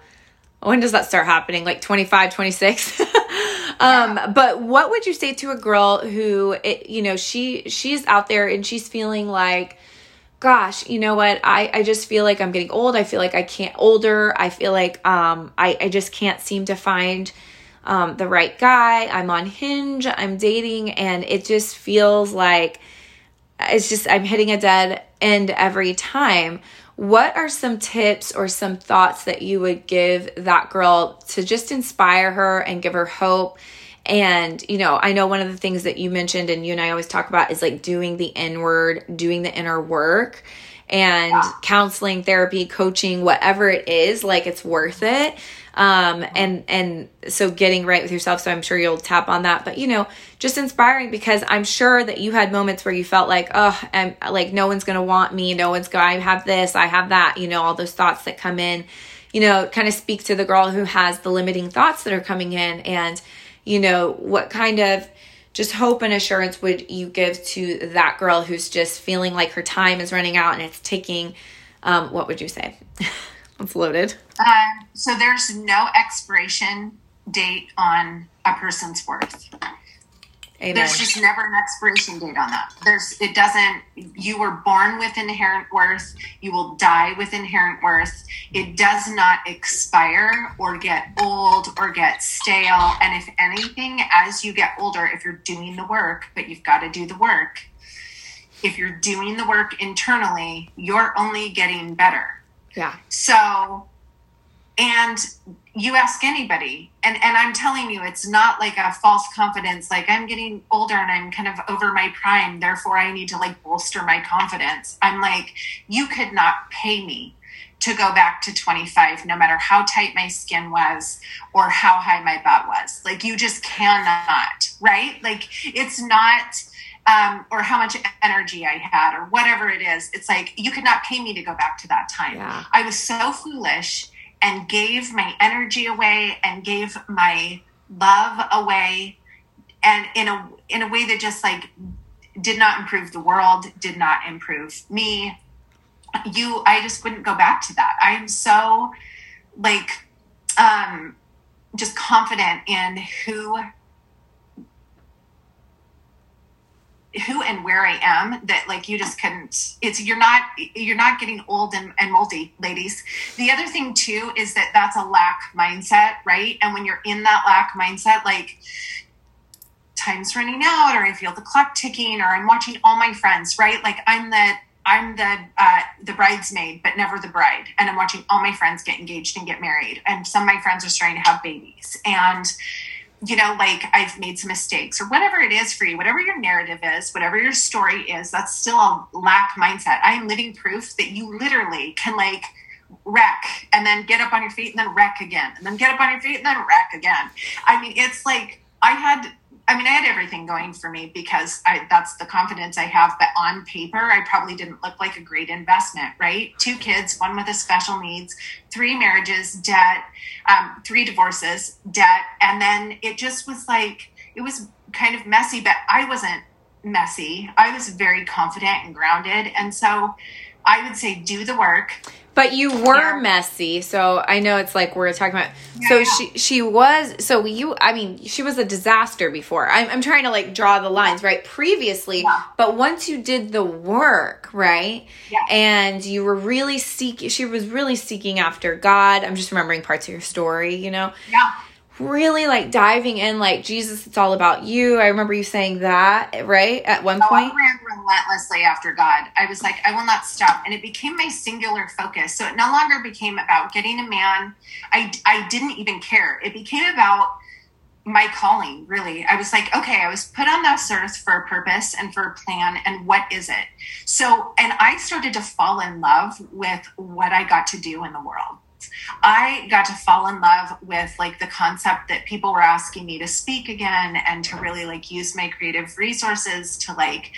when does that start happening? Like 25, 26. [laughs] Um, but what would you say to a girl who, it, you know, she she's out there and she's feeling like, gosh, you know what? I I just feel like I'm getting old. I feel like I can't older. I feel like um I I just can't seem to find um the right guy. I'm on Hinge. I'm dating, and it just feels like it's just I'm hitting a dead end every time what are some tips or some thoughts that you would give that girl to just inspire her and give her hope? And, you know, I know one of the things that you mentioned and you and I always talk about is like doing the inward, doing the inner work and yeah. counseling, therapy, coaching, whatever it is, like it's worth it um, and and so getting right with yourself so i'm sure you'll tap on that. But you know just inspiring because i'm sure that you had moments where you felt like oh i'm like no one's gonna want me no one's gonna i have this i have that you know all those thoughts that come in you know kind of speak to the girl who has the limiting thoughts that are coming in and you know what kind of just hope and assurance would you give to that girl who's just feeling like her time is running out and it's taking um, what would you say [laughs] It's loaded. Um, so there's no expiration date on a person's worth. Amen. There's just never an expiration date on that. There's it doesn't you were born with inherent worth, you will die with inherent worth. It does not expire or get old or get stale. And if anything, as you get older, if you're doing the work, but you've got to do the work, if you're doing the work internally, you're only getting better yeah. So and you ask anybody and and i'm telling you it's not like a false confidence like i'm getting older and i'm kind of over my prime therefore i need to like bolster my confidence. I'm like you could not pay me to go back to 25 no matter how tight my skin was or how high my butt was. Like you just cannot right? Like it's not um, or how much energy I had, or whatever it is. It's like you could not pay me to go back to that time. Yeah. I was so foolish and gave my energy away and gave my love away and in a in a way that just like did not improve the world did not improve me you i just wouldn't go back to that i'm so like um just confident in who who and where I am that like you just couldn't it's you're not you're not getting old and, and moldy ladies. The other thing too is that that's a lack mindset right? And when you're in that lack mindset like time's running out or I feel the clock ticking or I'm watching all my friends right? Like I'm the I'm the uh, the bridesmaid, but never the bride, and I'm watching all my friends get engaged and get married, and some of my friends are starting to have babies, and you know, like I've made some mistakes or whatever it is for you, whatever your narrative is, whatever your story is, that's still a lack mindset. I am living proof that you literally can like wreck and then get up on your feet and then wreck again and then get up on your feet and then wreck again. I mean, it's like I had I mean, I had everything going for me because I, that's the confidence I have. But on paper, I probably didn't look like a great investment, right? Two kids, one with a special needs, three marriages, debt, um, three divorces, debt. And then it just was like, it was kind of messy, but I wasn't messy. I was very confident and grounded. And so I would say do the work. But you were yeah. messy, so I know it's like we're talking about. Yeah, so yeah. she she was so you. I mean, she was a disaster before. I'm, I'm trying to like draw the lines right previously, but once you did the work, right, and you were really seeking. She was really seeking after God. I'm just remembering parts of your story, you know. Yeah really like diving in like jesus it's all about you. I remember you saying that right at one oh, point? I ran relentlessly after god. I was like i will not stop. And it became my singular focus. So it no longer became about getting a man. I i didn't even care. It became about my calling really. I was like okay i was put on this earth for a purpose and for a plan and what is it? So and i started to fall in love with what i got to do in the world I got to fall in love with like the concept that people were asking me to speak again and to really like use my creative resources to like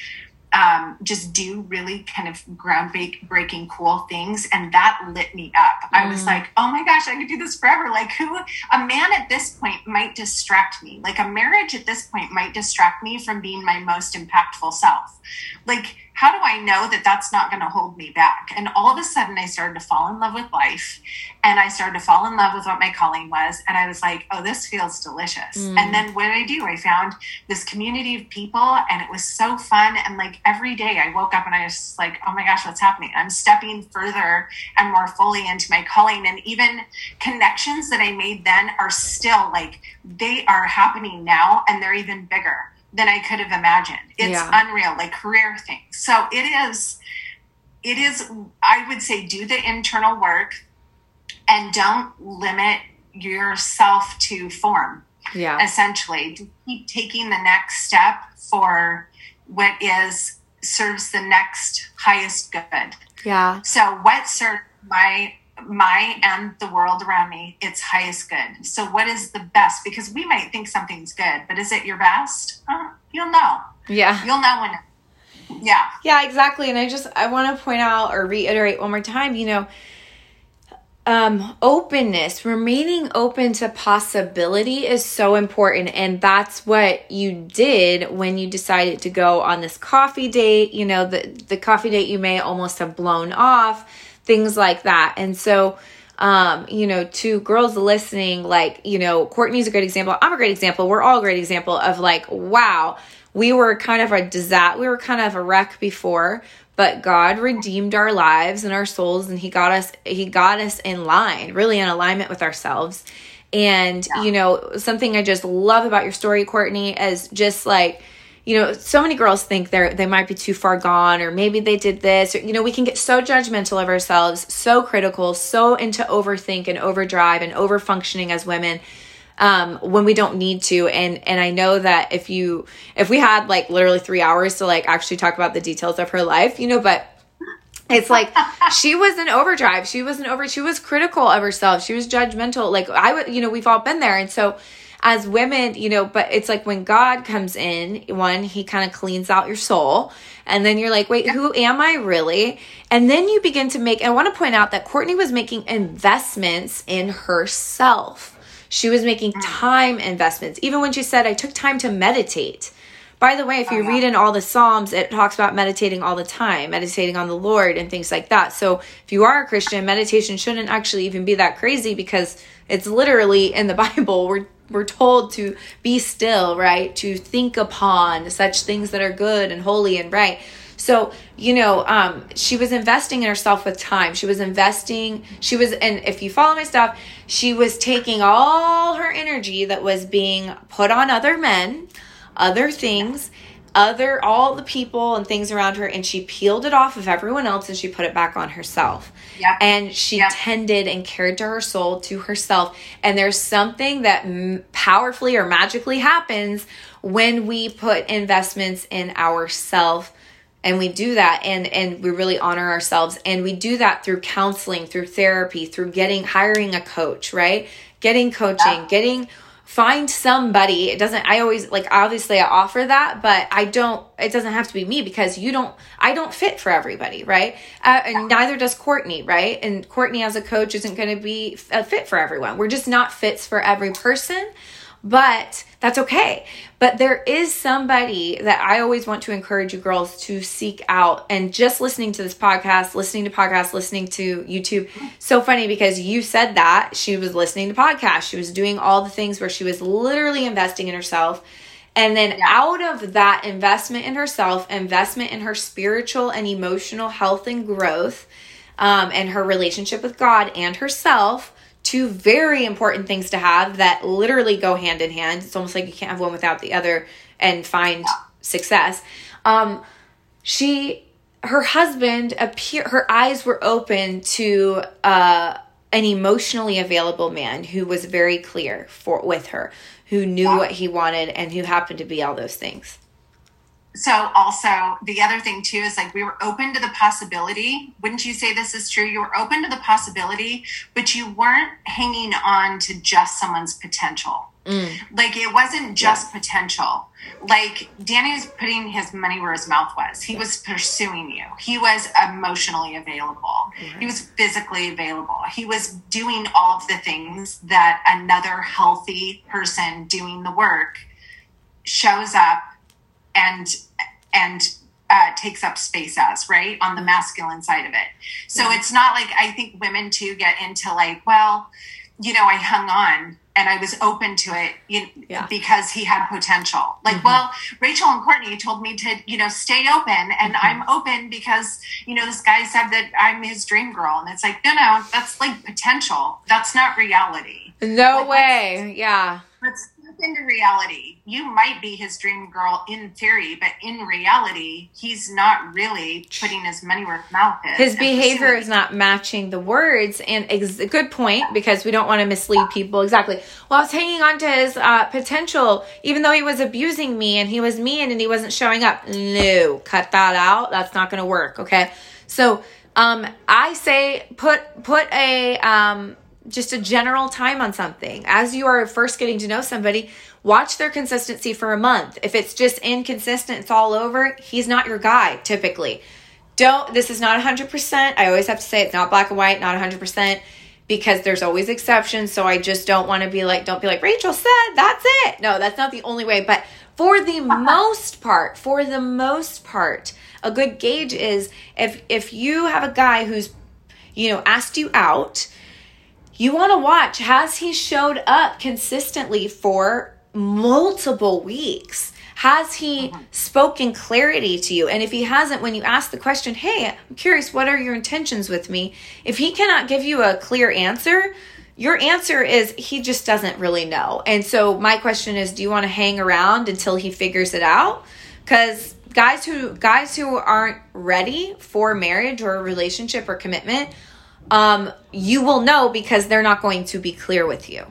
um, just do really kind of groundbreaking cool things and that lit me up mm. i was mm. like oh my gosh i could do this forever like who a man at this point might distract me like a marriage at this point might distract me from being my most impactful self like how do I know that that's not going to hold me back? And all of a sudden, I started to fall in love with life and I started to fall in love with what my calling was. And I was like, oh, this feels delicious. Mm. And then what did I do? I found this community of people and it was so fun. And like every day I woke up and I was like, oh my gosh, what's happening? I'm stepping further and more fully into my calling. And even connections that I made then are still like, they are happening now and they're even bigger than I could have imagined. It's yeah. unreal, like career things. So it is, it is, I would say, do the internal work and don't limit yourself to form. Yeah. Essentially, to keep taking the next step for what is serves the next highest good. Yeah. So what serves my my and the world around me its highest good. So, what is the best? Because we might think something's good, but is it your best? Uh, you'll know. Yeah. You'll know when. Yeah. Yeah, exactly. And I just I want to point out or reiterate one more time. You know, um, openness, remaining open to possibility is so important. And that's what you did when you decided to go on this coffee date. You know, the, the coffee date you may almost have blown off things like that. And so, um, you know, to girls listening, like, you know, Courtney's a great example. I'm a great example. We're all a great example of like, wow, we were kind of a disaster. We were kind of a wreck before, but God redeemed our lives and our souls and he got us, he got us in line, really in alignment with ourselves. And, yeah. you know, something I just love about your story, Courtney, is just like, you know, so many girls think they're they might be too far gone or maybe they did this or you know, we can get so judgmental of ourselves, so critical, so into overthink and overdrive and over functioning as women um, when we don't need to. And and I know that if you if we had like literally three hours to like actually talk about the details of her life, you know, but it's like [laughs] she was in overdrive. She was an over. She was critical of herself. She was judgmental. Like I would, you know, we've all been there, and so as women, you know, but it's like when God comes in, one, he kind of cleans out your soul. And then you're like, wait, who am I really? And then you begin to make, I want to point out that Courtney was making investments in herself. She was making mm. time investments. Even when she said, I took time to meditate. By the way, if you oh, read in all the Psalms, it talks about meditating all the time, meditating on the Lord and things like that. So if you are a Christian, meditation shouldn't actually even be that crazy because it's literally in the [laughs] Bible. We're we're told to be still, right? To think upon such things that are good and holy and right. So, you know, um, she was investing in herself with time. She was investing, she was, and if you follow my stuff, she was taking all her energy that was being put on other men, other things, other, all the people and things around her, and she peeled it off of everyone else and she put it back on herself. Yep. And she yep. tended and cared to her soul, to herself. And there's something that m- powerfully or magically happens when we put investments in ourself and we do that and and we really honor ourselves and we do that through counseling through therapy through getting hiring a coach right getting coaching yeah. getting find somebody it doesn't i always like obviously i offer that but i don't it doesn't have to be me because you don't i don't fit for everybody right? Uh, and neither does courtney right? And courtney as a coach isn't going to be a fit for everyone. We're just not fits for every person but that's okay. But there is somebody that I always want to encourage you girls to seek out. And just listening to this podcast, listening to podcasts, listening to YouTube, so funny because you said that she was listening to podcasts. She was doing all the things where she was literally investing in herself. And then yeah. out of that investment in herself, investment in her spiritual and emotional health and growth, um, and her relationship with God and herself, two very important things to have that literally go hand in hand. It's almost like you can't have one without the other and find success. Um, she, her husband appear, her eyes were open to uh, an emotionally available man who was very clear for with her, who knew what he wanted and who happened to be all those things so also the other thing too is like we were open to the possibility wouldn't you say this is true? You were open to the possibility but you weren't hanging on to just someone's potential. Mm. like it wasn't just yeah. potential. Like danny was putting his money where his mouth was. He was pursuing you. He was emotionally available. He was physically available. He was doing all of the things that another healthy person doing the work shows up and and uh, takes up space as right on the masculine side of it. So yeah. it's not like I think women too get into like, well, you know, I hung on and I was open to it you know, yeah. because he had potential. Like, mm-hmm. well, Rachel and Courtney told me to, you know, stay open, and mm-hmm. I'm open because you know this guy said that I'm his dream girl, and it's like, no, no, that's like potential. That's not reality. No like, way. Let's, yeah. Let's into reality. You might be his dream girl in theory, but in reality, he's not really putting his money where his mouth is. His behavior is not matching the words. And ex- a good point because we don't want to mislead people. Exactly. Well, I was hanging on to his uh, potential, even though he was abusing me and he was mean and he wasn't showing up. No, cut that out. That's not going to work. Okay. So, um, I say put put a um, just a general time on something. As you are first getting to know somebody, watch their consistency for a month. If it's just inconsistent, it's all over, he's not your guy typically. Don't, this is not 100%. I always have to say it's not black and white, not 100% because there's always exceptions. So I just don't want to be like, don't be like, Rachel said, that's it. No, that's not the only way. But for the most part, for the most part, a good gauge is if if you have a guy who's you know asked you out you want to watch has he showed up consistently for multiple weeks? Has he mm-hmm. spoken clarity to you? And if he hasn't when you ask the question hey i'm curious what are your intentions with me? If he cannot give you a clear answer your answer is he just doesn't really know. And so my question is do you want to hang around until he figures it out? Because guys who guys who aren't ready for marriage or a relationship or commitment um you will know because they're not going to be clear with you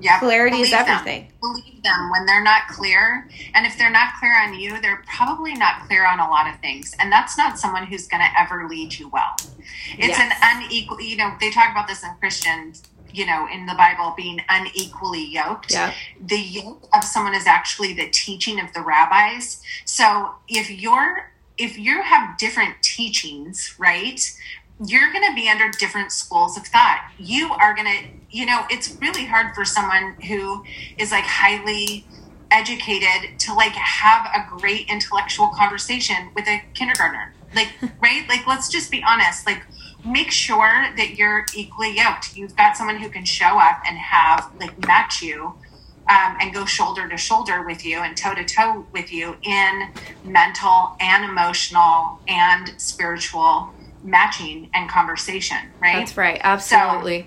Yeah. Clarity is Believe them. everything. Believe them when they're not clear. And if they're not clear on you, they're probably not clear on a lot of things. And that's not someone who's going to ever lead you well. It's Yes. an unequal, you know, they talk about this in Christians, you know, in the Bible being unequally yoked. Yeah. The yoke of someone is actually the teaching of the rabbis. So if you're, if you have different teachings, right? You're going to be under different schools of thought. You are going to, you know, it's really hard for someone who is like highly educated to like have a great intellectual conversation with a kindergartner. Like, [laughs] right? Like, let's just be honest. Like, make sure that you're equally yoked. You've got someone who can show up and have, like, match you um, and go shoulder to shoulder with you and toe to toe with you in mental and emotional and spiritual matching and conversation, right? That's right. Absolutely.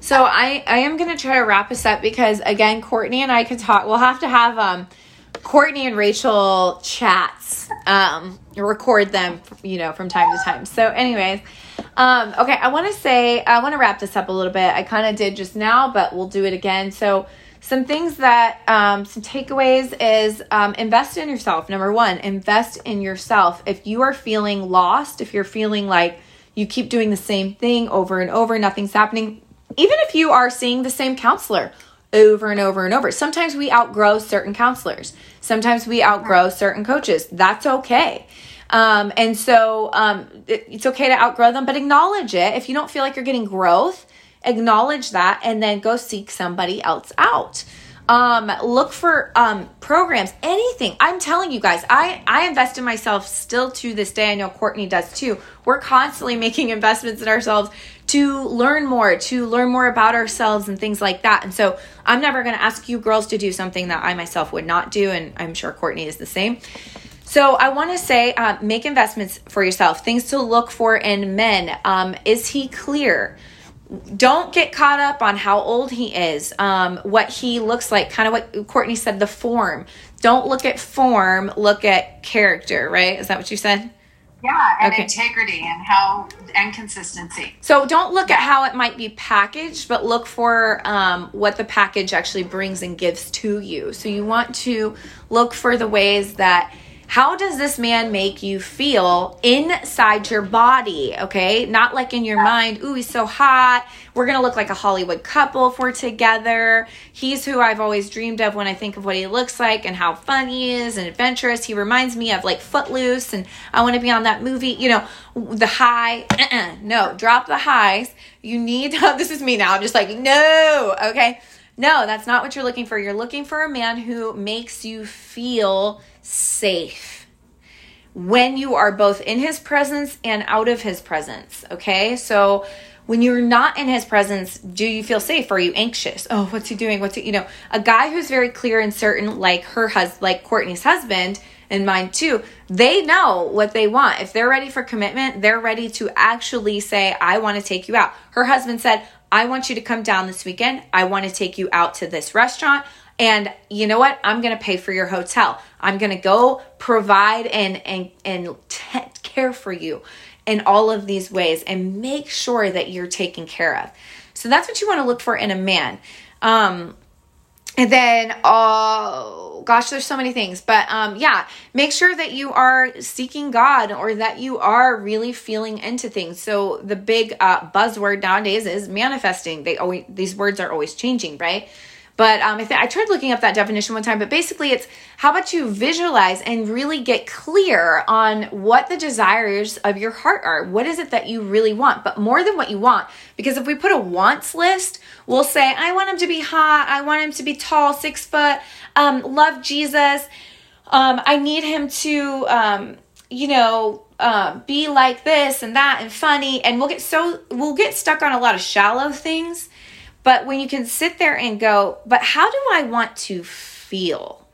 So, I I am going to try to wrap us up because again, Courtney and I could talk. We'll have to have um Courtney and Rachel chats um record them, you know, from time to time. So, anyways, um okay, I want to say I want to wrap this up a little bit. I kind of did just now, but we'll do it again. So, some things that um, some takeaways is um, invest in yourself. Number one invest in yourself. If you are feeling lost if you're feeling like you keep doing the same thing over and over nothing's happening even if you are seeing the same counselor over and over and over sometimes we outgrow certain counselors. Sometimes we outgrow certain coaches. That's okay. Um, and so um, it- it's okay to outgrow them but acknowledge it. If you don't feel like you're getting growth acknowledge that and then go seek somebody else out um look for um programs anything i'm telling you guys i i invest in myself still to this day i know courtney does too we're constantly [laughs] making investments in ourselves to learn more to learn more about ourselves and things like that and so i'm never going to ask you girls to do something that i myself would not do and i'm sure courtney is the same so I want to say, uh, make investments for yourself. Things to look for in men. Um, is he clear? Don't get caught up on how old he is, um, what he looks like. Kind of what Courtney said, the form. Don't look at form. Look at character. Right? Is that what you said? Yeah, and Okay. integrity and how and consistency. So don't look at how it might be packaged, but look for um, what the package actually brings and gives to you. So you want to look for the ways that how does this man make you feel inside your body? Okay, not like in your mind. Ooh, he's so hot. We're gonna look like a Hollywood couple if we're together. He's who I've always dreamed of when I think of what he looks like and how fun he is and adventurous. He reminds me of like Footloose, and I want to be on that movie. You know, the high. Uh-uh, no, drop the highs. You need. [laughs] this is me now. I'm just like no. Okay. No, that's not what you're looking for. You're looking for a man who makes you feel safe when you are both in his presence and out of his presence. Okay. So when you're not in his presence, do you feel safe? Are you anxious? Oh, what's he doing? What's he, you know, a guy who's very clear and certain, like her husband, like Courtney's husband and mine too, they know what they want. If they're ready for commitment, they're ready to actually say, I want to take you out. Her husband said, I want you to come down this weekend. I want to take you out to this restaurant. And you know what? I'm going to pay for your hotel. I'm going to go provide and and and care for you in all of these ways and make sure that you're taken care of. So that's what you want to look for in a man. Um and then oh gosh, there's so many things. But um yeah, make sure that you are seeking God or that you are really feeling into things. So the big uh buzzword nowadays is manifesting. They always these words are always changing, right? But um, I, th- I tried looking up that definition one time, but basically it's how about you visualize and really get clear on what the desires of your heart are. What is it that you really want? But more than what you want, because if we put a wants list, we'll say, I want him to be hot, I want him to be tall, six foot, um, love Jesus, um, I need him to, um, you know, uh, be like this and that and funny, and we'll get so we'll get stuck on a lot of shallow things but when you can sit there and go, but how do I want to feel?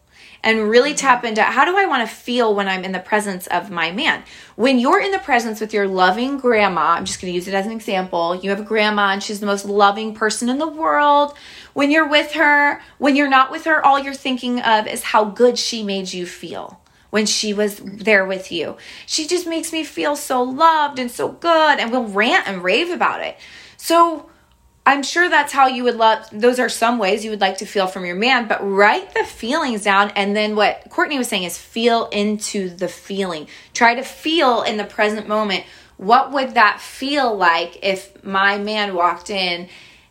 And really mm-hmm. tap into how do I want to feel when I'm in the presence of my man? When you're in the presence with your loving grandma, I'm just going to use it as an example. You have a grandma and she's the most loving person in the world. When you're with her, when you're not with her, all you're thinking of is how good she made you feel. when she was there with you. She just makes me feel so loved and so good, and we'll rant and rave about it. So, I'm sure that's how you would love, those are some ways you would like to feel from your man, but write the feelings down. And then what Courtney was saying is feel into the feeling. Try to feel in the present moment. What would that feel like if my man walked in?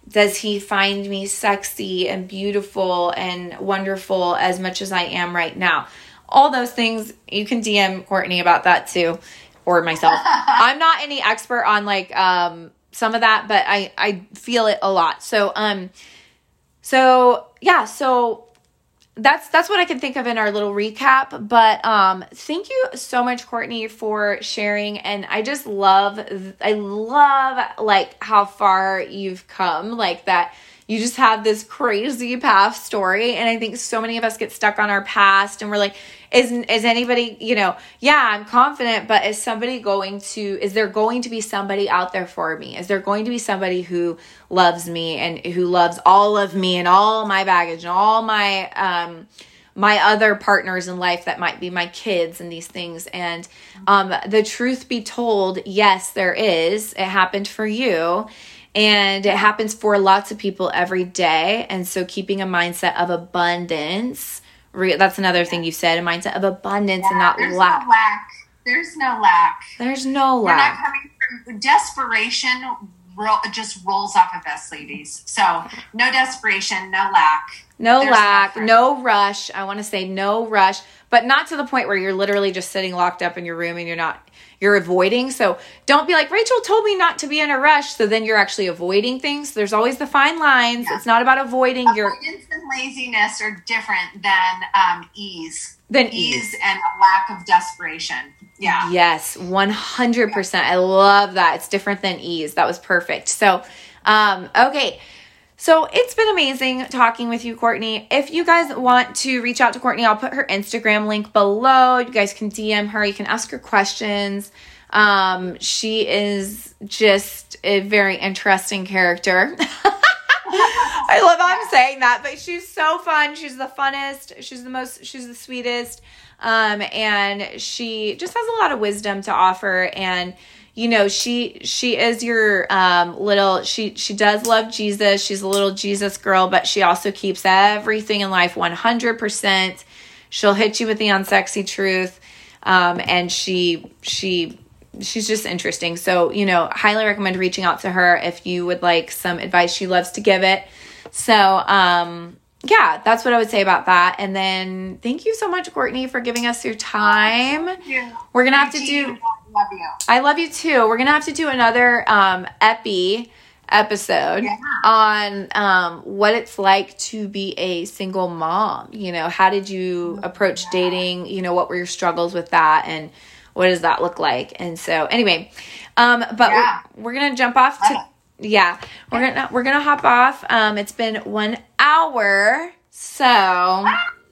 Does he find me sexy and beautiful and wonderful as much as I am right now? All those things, you can DM Courtney about that too, or myself. [laughs] I'm not any expert on like, um, some of that, but I I feel it a lot. So um so yeah, so that's that's what I can think of in our little recap. But um thank you so much Courtney for sharing and I just love I love like how far you've come like that you just have this crazy path story and I think so many of us get stuck on our past and we're like is is anybody you know yeah i'm confident but is somebody going to is there going to be somebody out there for me? Is there going to be somebody who loves me and who loves all of me and all my baggage and all my um my other partners in life that might be my kids and these things? And um the truth be told yes there is. It happened for you. And it happens for lots of people every day. And so keeping a mindset of abundance Re- that's another thing you said a mindset of abundance yeah, and not there's lack. No lack. There's no lack. There's no lack. We're not coming from desperation. Just rolls off of us, ladies. So no desperation, no lack. No there's lack, no rush. I want to say no rush, but not to the point where you're literally just sitting locked up in your room and you're not you're avoiding. So don't be like, Rachel told me not to be in a rush. So then you're actually avoiding things. There's always the fine lines. Yeah. It's not about avoiding your. Avoidance and laziness are different than um, ease. Than ease. ease and a lack of desperation. Yeah. Yes, 100%. Yeah. I love that. It's different than ease. That was perfect. So, um, okay. So it's been amazing talking with you, Courtney. If you guys want to reach out to Courtney, I'll put her Instagram link below. You guys can DM her, you can ask her questions. Um, she is just a very interesting character. [laughs] I love I'm saying that, but she's so fun. She's the funnest. She's the most, she's the sweetest. Um, and she just has a lot of wisdom to offer. And you know she she is your um little she she does love jesus she's a little jesus girl but she also keeps everything in life 100% she'll hit you with the unsexy truth um and she she she's just interesting so you know highly recommend reaching out to her if you would like some advice she loves to give it so um yeah, that's what I would say about that. And then thank you so much, Courtney, for giving us your time. We're gonna have to do love you. I love you too. We're gonna have to do another um, epi episode yeah. on um, what it's like to be a single mom. You know, how did you approach yeah. dating? You know, what were your struggles with that, and what does that look like? And so, anyway, um, but yeah. we're, we're gonna jump off to yeah, we're gonna we're gonna hop off. Um, it's been one hour, so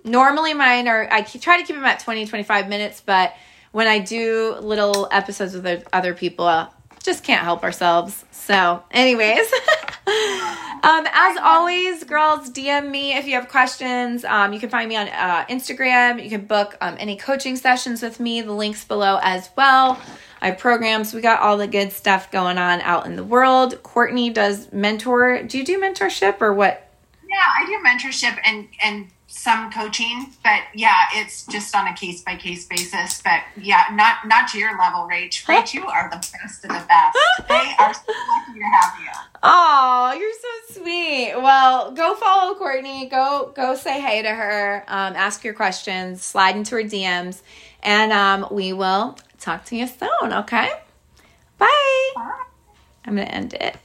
normally mine are I try to keep them at 20 25 minutes, but when I do little episodes with other people, uh, just can't help ourselves. So, anyways, [laughs] um, as always, girls, DM me if you have questions. Um, you can find me on uh, Instagram. You can book um, any coaching sessions with me. The links below as well. I have programs. We got all the good stuff going on out in the world. Courtney does mentor. Do you do mentorship or what? Yeah, I do mentorship and and some coaching, but yeah, it's just on a case by case basis. But yeah, not not to your level, Rach. Rach, you are the best of the best. they are so lucky to have you. Oh, you're so sweet. Well, go follow Courtney. Go go say hey to her. Um, ask your questions. Slide into her DMs, and um, we will talk to you soon. Okay. Bye. Bye. I'm gonna end it.